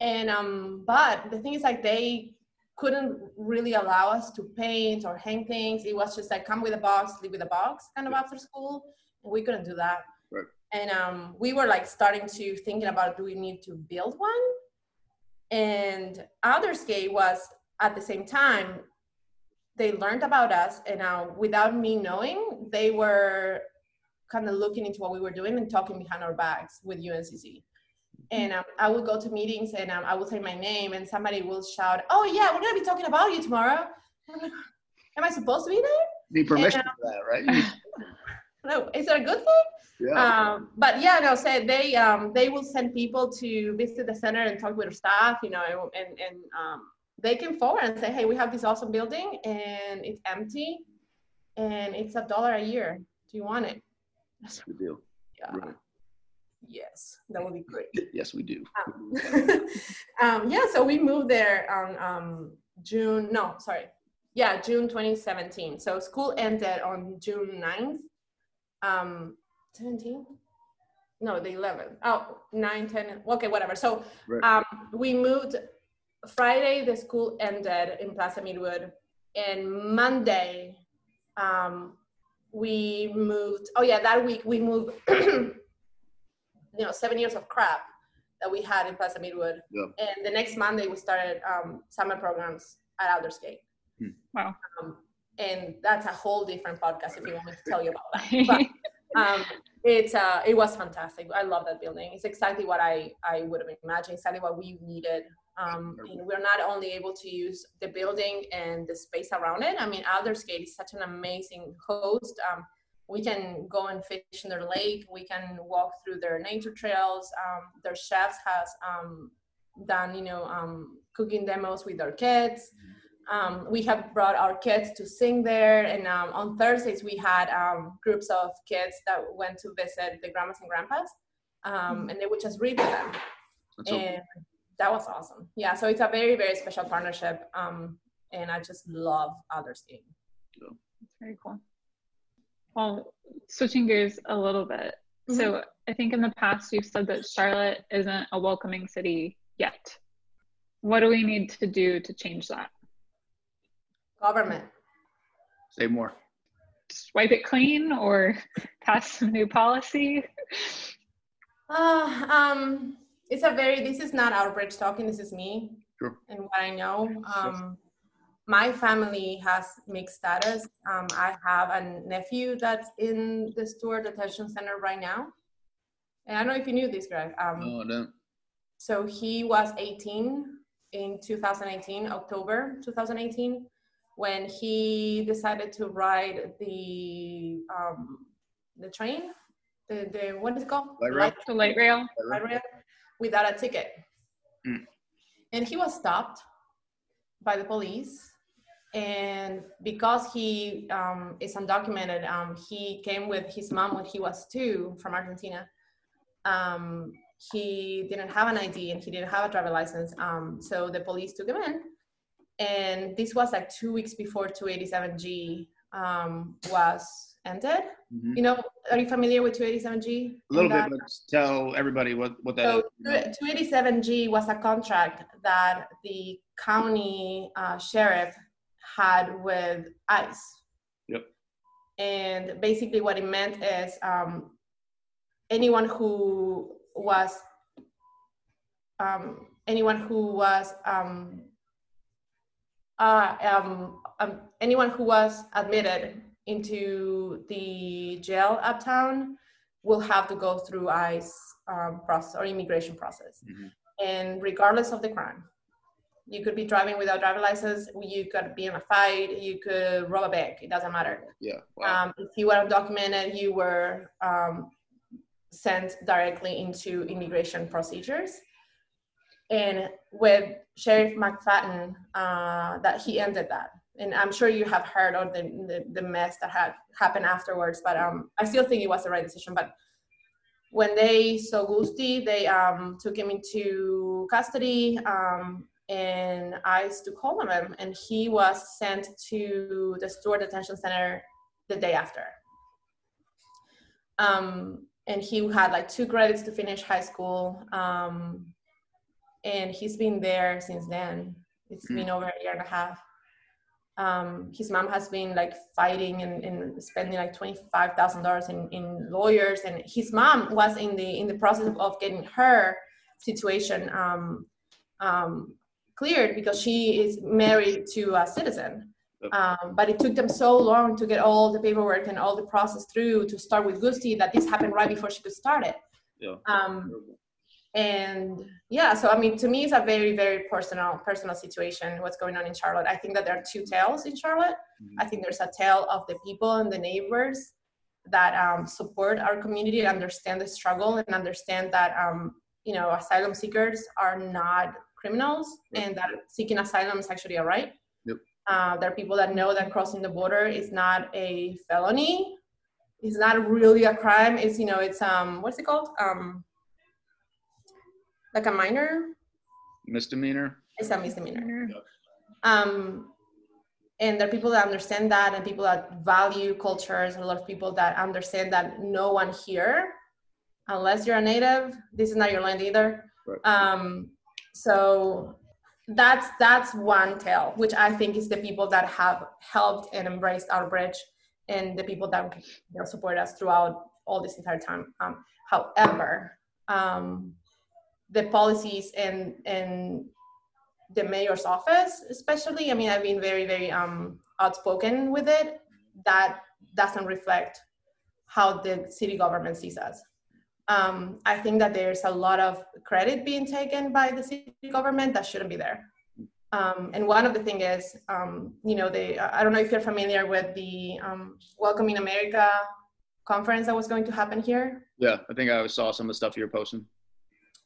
And um, but the thing is like they couldn't really allow us to paint or hang things. It was just like come with a box, leave with a box kind of after school. And we couldn't do that. And um, we were like starting to thinking about do we need to build one? And Aldersgate was at the same time they learned about us and uh, without me knowing they were kind of looking into what we were doing and talking behind our backs with uncc and um, i would go to meetings and um, i would say my name and somebody will shout oh yeah we're going to be talking about you tomorrow *laughs* am i supposed to be there need permission and, um, for that right *laughs* no is that a good thing yeah. Um, but yeah, no, say so they um, they will send people to visit the center and talk with their staff, you know, and and um, they came forward and say, hey, we have this awesome building and it's empty, and it's a dollar a year. Do you want it? That's good deal. Yeah. Right. Yes, that would be great. *laughs* yes, we do. Um, *laughs* um, yeah, so we moved there on um, June. No, sorry. Yeah, June 2017. So school ended on June 9th. Um, 17 no the 11th oh 9 10 okay whatever so right. um, we moved friday the school ended in plaza midwood and monday um, we moved oh yeah that week we moved *clears throat* you know seven years of crap that we had in plaza midwood yeah. and the next monday we started um, summer programs at aldersgate hmm. wow um, and that's a whole different podcast if you want me to tell you about that *laughs* but, um, it's uh, it was fantastic. I love that building. It's exactly what I I would have imagined. Exactly what we needed. Um, and we're not only able to use the building and the space around it. I mean, Aldersgate is such an amazing host. Um, we can go and fish in their lake. We can walk through their nature trails. Um, their chefs has um, done, you know, um, cooking demos with their kids. Um, we have brought our kids to sing there, and um, on Thursdays we had um, groups of kids that went to visit the grandmas and grandpas, um, and they would just read with them, That's and so that was awesome. Yeah, so it's a very very special partnership, um, and I just love Aldersgate. Very cool. Well, switching gears a little bit. Mm-hmm. So I think in the past you've said that Charlotte isn't a welcoming city yet. What do we need to do to change that? Government. Say more. Swipe it clean or *laughs* pass some new policy? Uh, um, it's a very, this is not our bridge talking, this is me sure. and what I know. Um, my family has mixed status. Um, I have a nephew that's in the Stewart Detention Center right now. And I don't know if you knew this, Greg. Um, no, I don't. So he was 18 in 2018, October 2018, when he decided to ride the um, the train, the, the what is it called? Light rail. The light rail. Light rail without a ticket. Mm. And he was stopped by the police and because he um, is undocumented, um, he came with his mom when he was two from Argentina. Um, he didn't have an ID and he didn't have a driver license, um, so the police took him in. And this was like two weeks before 287G um, was ended. Mm-hmm. You know, are you familiar with 287G? A little bit, but tell everybody what, what that so, is. 287G was a contract that the county uh, sheriff had with ICE. Yep. And basically, what it meant is um, anyone who was um, anyone who was um, uh, um, um, anyone who was admitted into the jail uptown will have to go through ICE um, process or immigration process, mm-hmm. and regardless of the crime you could be driving without driver license you could be in a fight you could rob a bank it doesn't matter. Yeah wow. um, if you were undocumented you were um, sent directly into immigration procedures. And with sheriff mcfadden uh, that he ended that. And i'm sure you have heard of the, the, the mess that had happened afterwards but um, i still think it was the right decision. But when they saw Gusti, they um, took him into custody um, and I to call him, and he was sent to the Stewart Detention Center the day after. Um, and he had like two credits to finish high school, um, and he's been there since then. It's mm. been over a year and a half. Um, his mom has been like fighting and, and spending like twenty five thousand dollars in, in lawyers, and his mom was in the in the process of getting her situation um, um, cleared because she is married to a citizen. Um, but it took them so long to get all the paperwork and all the process through to start with Gusti that this happened right before she could start it. Yeah. Um, and yeah, so I mean, to me, it's a very, very personal, personal situation. What's going on in Charlotte? I think that there are two tales in Charlotte. Mm-hmm. I think there's a tale of the people and the neighbors that um, support our community, and understand the struggle, and understand that um, you know asylum seekers are not criminals and that seeking asylum is actually a right. Yep. Uh, there are people that know that crossing the border is not a felony. It's not really a crime. It's you know it's um what's it called um like a minor misdemeanor. It's a misdemeanor. Yep. Um, and there are people that understand that and people that value cultures and a lot of people that understand that no one here unless you're a native this is not your land either right. um, so that's that's one tale which i think is the people that have helped and embraced our bridge, and the people that you know, support us throughout all this entire time um, however um, the policies and and the mayor's office especially i mean i've been very very um, outspoken with it that doesn't reflect how the city government sees us. Um, I think that there's a lot of credit being taken by the city government that shouldn't be there. Um, and one of the things is, um, you know, they, I don't know if you're familiar with the um, Welcoming America conference that was going to happen here. Yeah, I think I saw some of the stuff you're posting.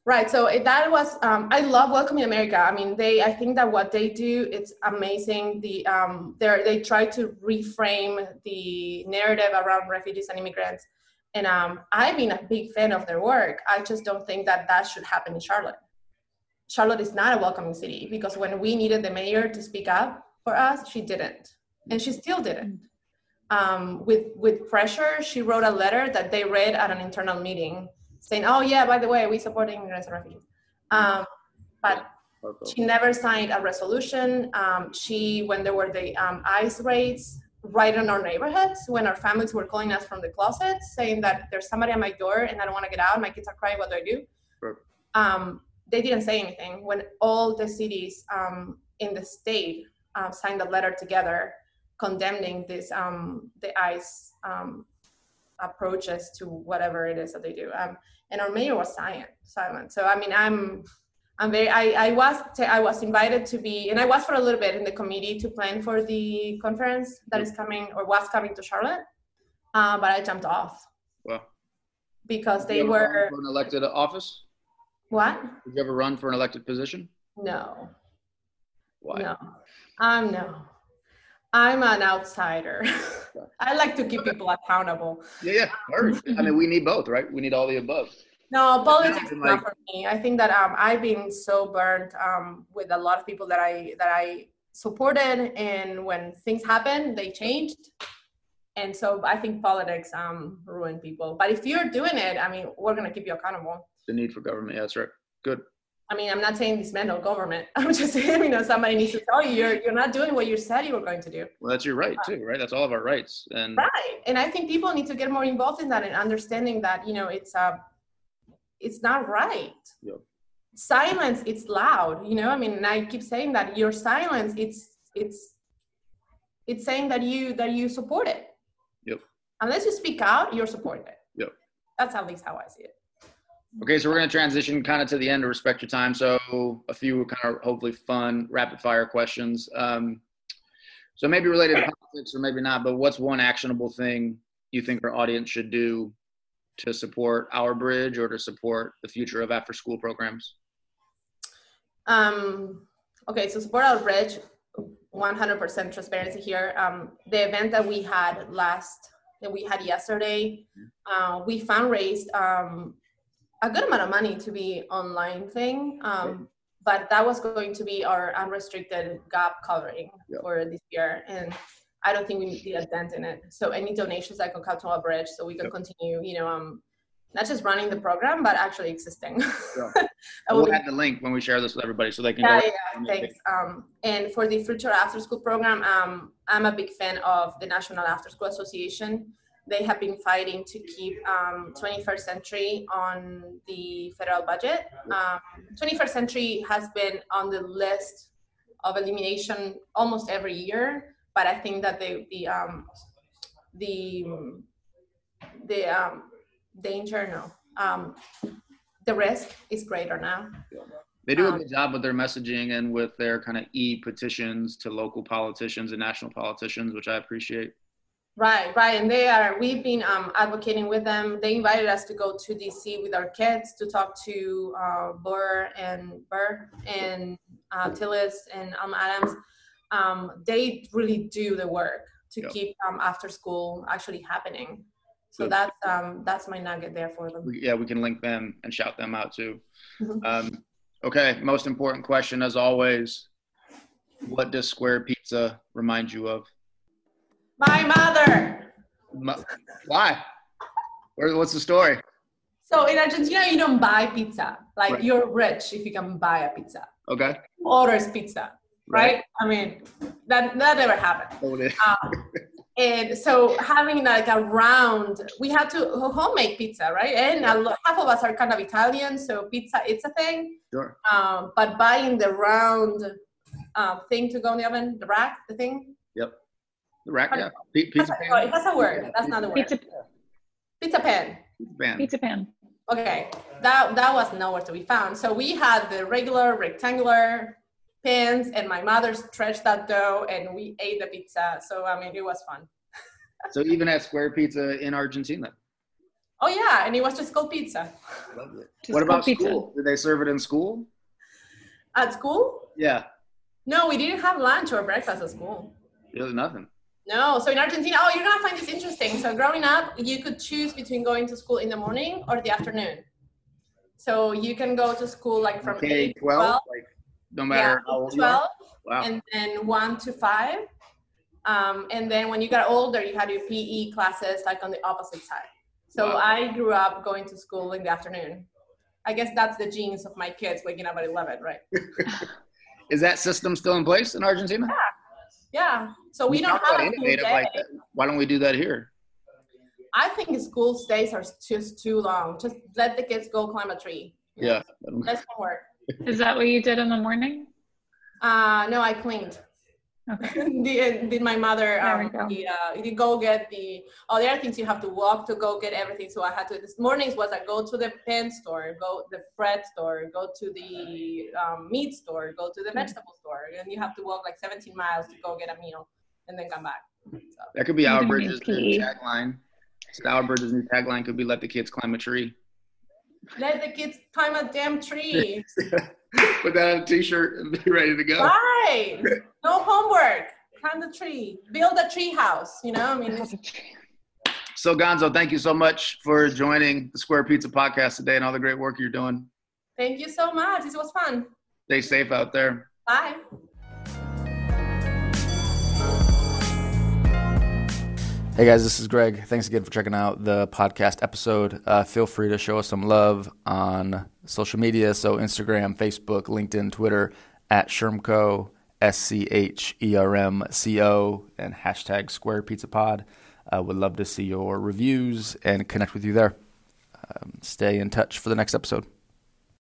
Right. So that was, um, I love Welcoming America. I mean, they, I think that what they do, it's amazing. The, um, they they try to reframe the narrative around refugees and immigrants. And um, I've been a big fan of their work. I just don't think that that should happen in Charlotte. Charlotte is not a welcoming city because when we needed the mayor to speak up for us, she didn't, and she still didn't. Um, with with pressure, she wrote a letter that they read at an internal meeting saying, "Oh yeah, by the way, we support immigrants and refugees," um, but she never signed a resolution. Um, she, when there were the um, ICE raids right in our neighborhoods, when our families were calling us from the closet saying that there's somebody at my door and I don't want to get out, my kids are crying, what do I do? Um, they didn't say anything. When all the cities um, in the state uh, signed a letter together condemning this um, the ICE approaches to whatever it is that they do. Um, and our mayor was silent. Silent. So I mean, I'm I'm very. I, I was t- I was invited to be, and I was for a little bit in the committee to plan for the conference that is coming or was coming to Charlotte, uh, but I jumped off. Well, because they were for an elected office. What? Did you ever run for an elected position? No. Why? No. Um. No. I'm an outsider. *laughs* I like to keep people accountable. Yeah, yeah. I mean, we need both, right? We need all the above. No, politics is not for me. I think that um, I've been so burned um, with a lot of people that I that I supported, and when things happen, they changed. And so I think politics um, ruin people. But if you're doing it, I mean, we're gonna keep you accountable. The need for government. Yeah, that's right. Good. I mean, I'm not saying dismantle government. *laughs* I'm just saying, you know, somebody needs to tell you you're you're not doing what you said you were going to do. Well, that's your right too, right? That's all of our rights. And right. And I think people need to get more involved in that and understanding that, you know, it's uh it's not right. Yep. Silence, it's loud, you know. I mean, and I keep saying that your silence, it's it's it's saying that you that you support it. Yep. Unless you speak out, you're supporting it. Yep. That's at least how I see it. Okay, so we're going to transition kind of to the end to respect your time. So a few kind of hopefully fun rapid fire questions. Um, so maybe related to politics or maybe not, but what's one actionable thing you think our audience should do to support our bridge or to support the future of after school programs? Um, okay, so support our bridge, 100% transparency here. Um, the event that we had last, that we had yesterday, uh, we fundraised um, a good amount of money to be online thing. Um, but that was going to be our unrestricted gap covering yep. for this year. And I don't think we need a dent in it. So any donations that can come to our bridge so we can yep. continue, you know, um, not just running the program, but actually existing. Sure. *laughs* we'll add the link when we share this with everybody so they can yeah, go. Yeah, thanks. Um, and for the Future After School program, um, I'm a big fan of the National After School Association they have been fighting to keep um, 21st century on the federal budget. Um, 21st century has been on the list of elimination almost every year, but I think that the the um, the the um, danger no um, the risk is greater now. They do a um, good job with their messaging and with their kind of e petitions to local politicians and national politicians, which I appreciate. Right, right, and they are. We've been um, advocating with them. They invited us to go to DC with our kids to talk to uh, Burr and Burr and uh, Tillis and um, Adams. Um, they really do the work to yep. keep um, after school actually happening. So Good. that's um, that's my nugget there for them. Yeah, we can link them and shout them out too. Mm-hmm. Um, okay, most important question as always: What does Square Pizza remind you of? My mother. My, why? what's the story? So in Argentina, you don't buy pizza. Like right. you're rich if you can buy a pizza. Okay. Orders pizza, right? right? I mean, that that never happened. Um, and so having like a round, we had to homemade pizza, right? And yeah. half of us are kind of Italian, so pizza it's a thing. Sure. Um, but buying the round um, thing to go in the oven, the rack, the thing. Yep. The rack, yeah. Pizza that's, a, that's a word. That's not a word. Pizza. Pizza pan. Pan. Pizza pan. Okay, that that was nowhere to be found. So we had the regular rectangular pans, and my mother stretched that dough, and we ate the pizza. So I mean, it was fun. *laughs* So even at Square Pizza in Argentina. Oh yeah, and it was just called pizza. Love it. Just what about pizza. school? Did they serve it in school? At school? Yeah. No, we didn't have lunch or breakfast at school. It was nothing. No, so in Argentina, oh, you're gonna find this interesting. So growing up, you could choose between going to school in the morning or the afternoon. So you can go to school like from K eight to 12, 12, like no yeah, matter how old you are. 12, Wow. and then one to five. Um, and then when you got older, you had your PE classes like on the opposite side. So Wow. I grew up going to school in the afternoon. I guess that's the genes of my kids waking up at 11, right? *laughs* *laughs* Is that system still in place in Argentina? Yeah. yeah. So we don't have innovative day. like that. Why don't we do that here? I think school days are just too long. Just let the kids go climb a tree. Yeah. That's homework. Is that what you did in the morning? Uh, no, I cleaned. Okay. *laughs* did, did my mother um, go. the, uh, you go get the oh the other things you have to walk to go get everything so i had to this mornings was i go to the pen store go the bread store go to the um, meat store go to the vegetable store and you have to walk like 17 miles to go get a meal and then come back so, That could be I'm our gonna Bridges' new tagline. So our Bridges' new tagline could be "Let the kids climb a tree." Let the kids climb a damn tree. *laughs* Put that on a T-shirt and be ready to go. right. No homework. Climb the tree. Build a tree house you know i mean it's, So Ganzó, thank you so much for joining the Square Pizza podcast today and all the great work you're doing. thank you so much. This was fun. Stay safe out there. bye Hey guys, this is Greg. Thanks again for checking out the podcast episode. Uh, feel free to show us some love on social media. So, Instagram, Facebook, LinkedIn, Twitter, at Shermco, S C H E R M C O, and hashtag Square Pizza Pod. Uh, would love to see your reviews and connect with you there. Um, stay in touch for the next episode.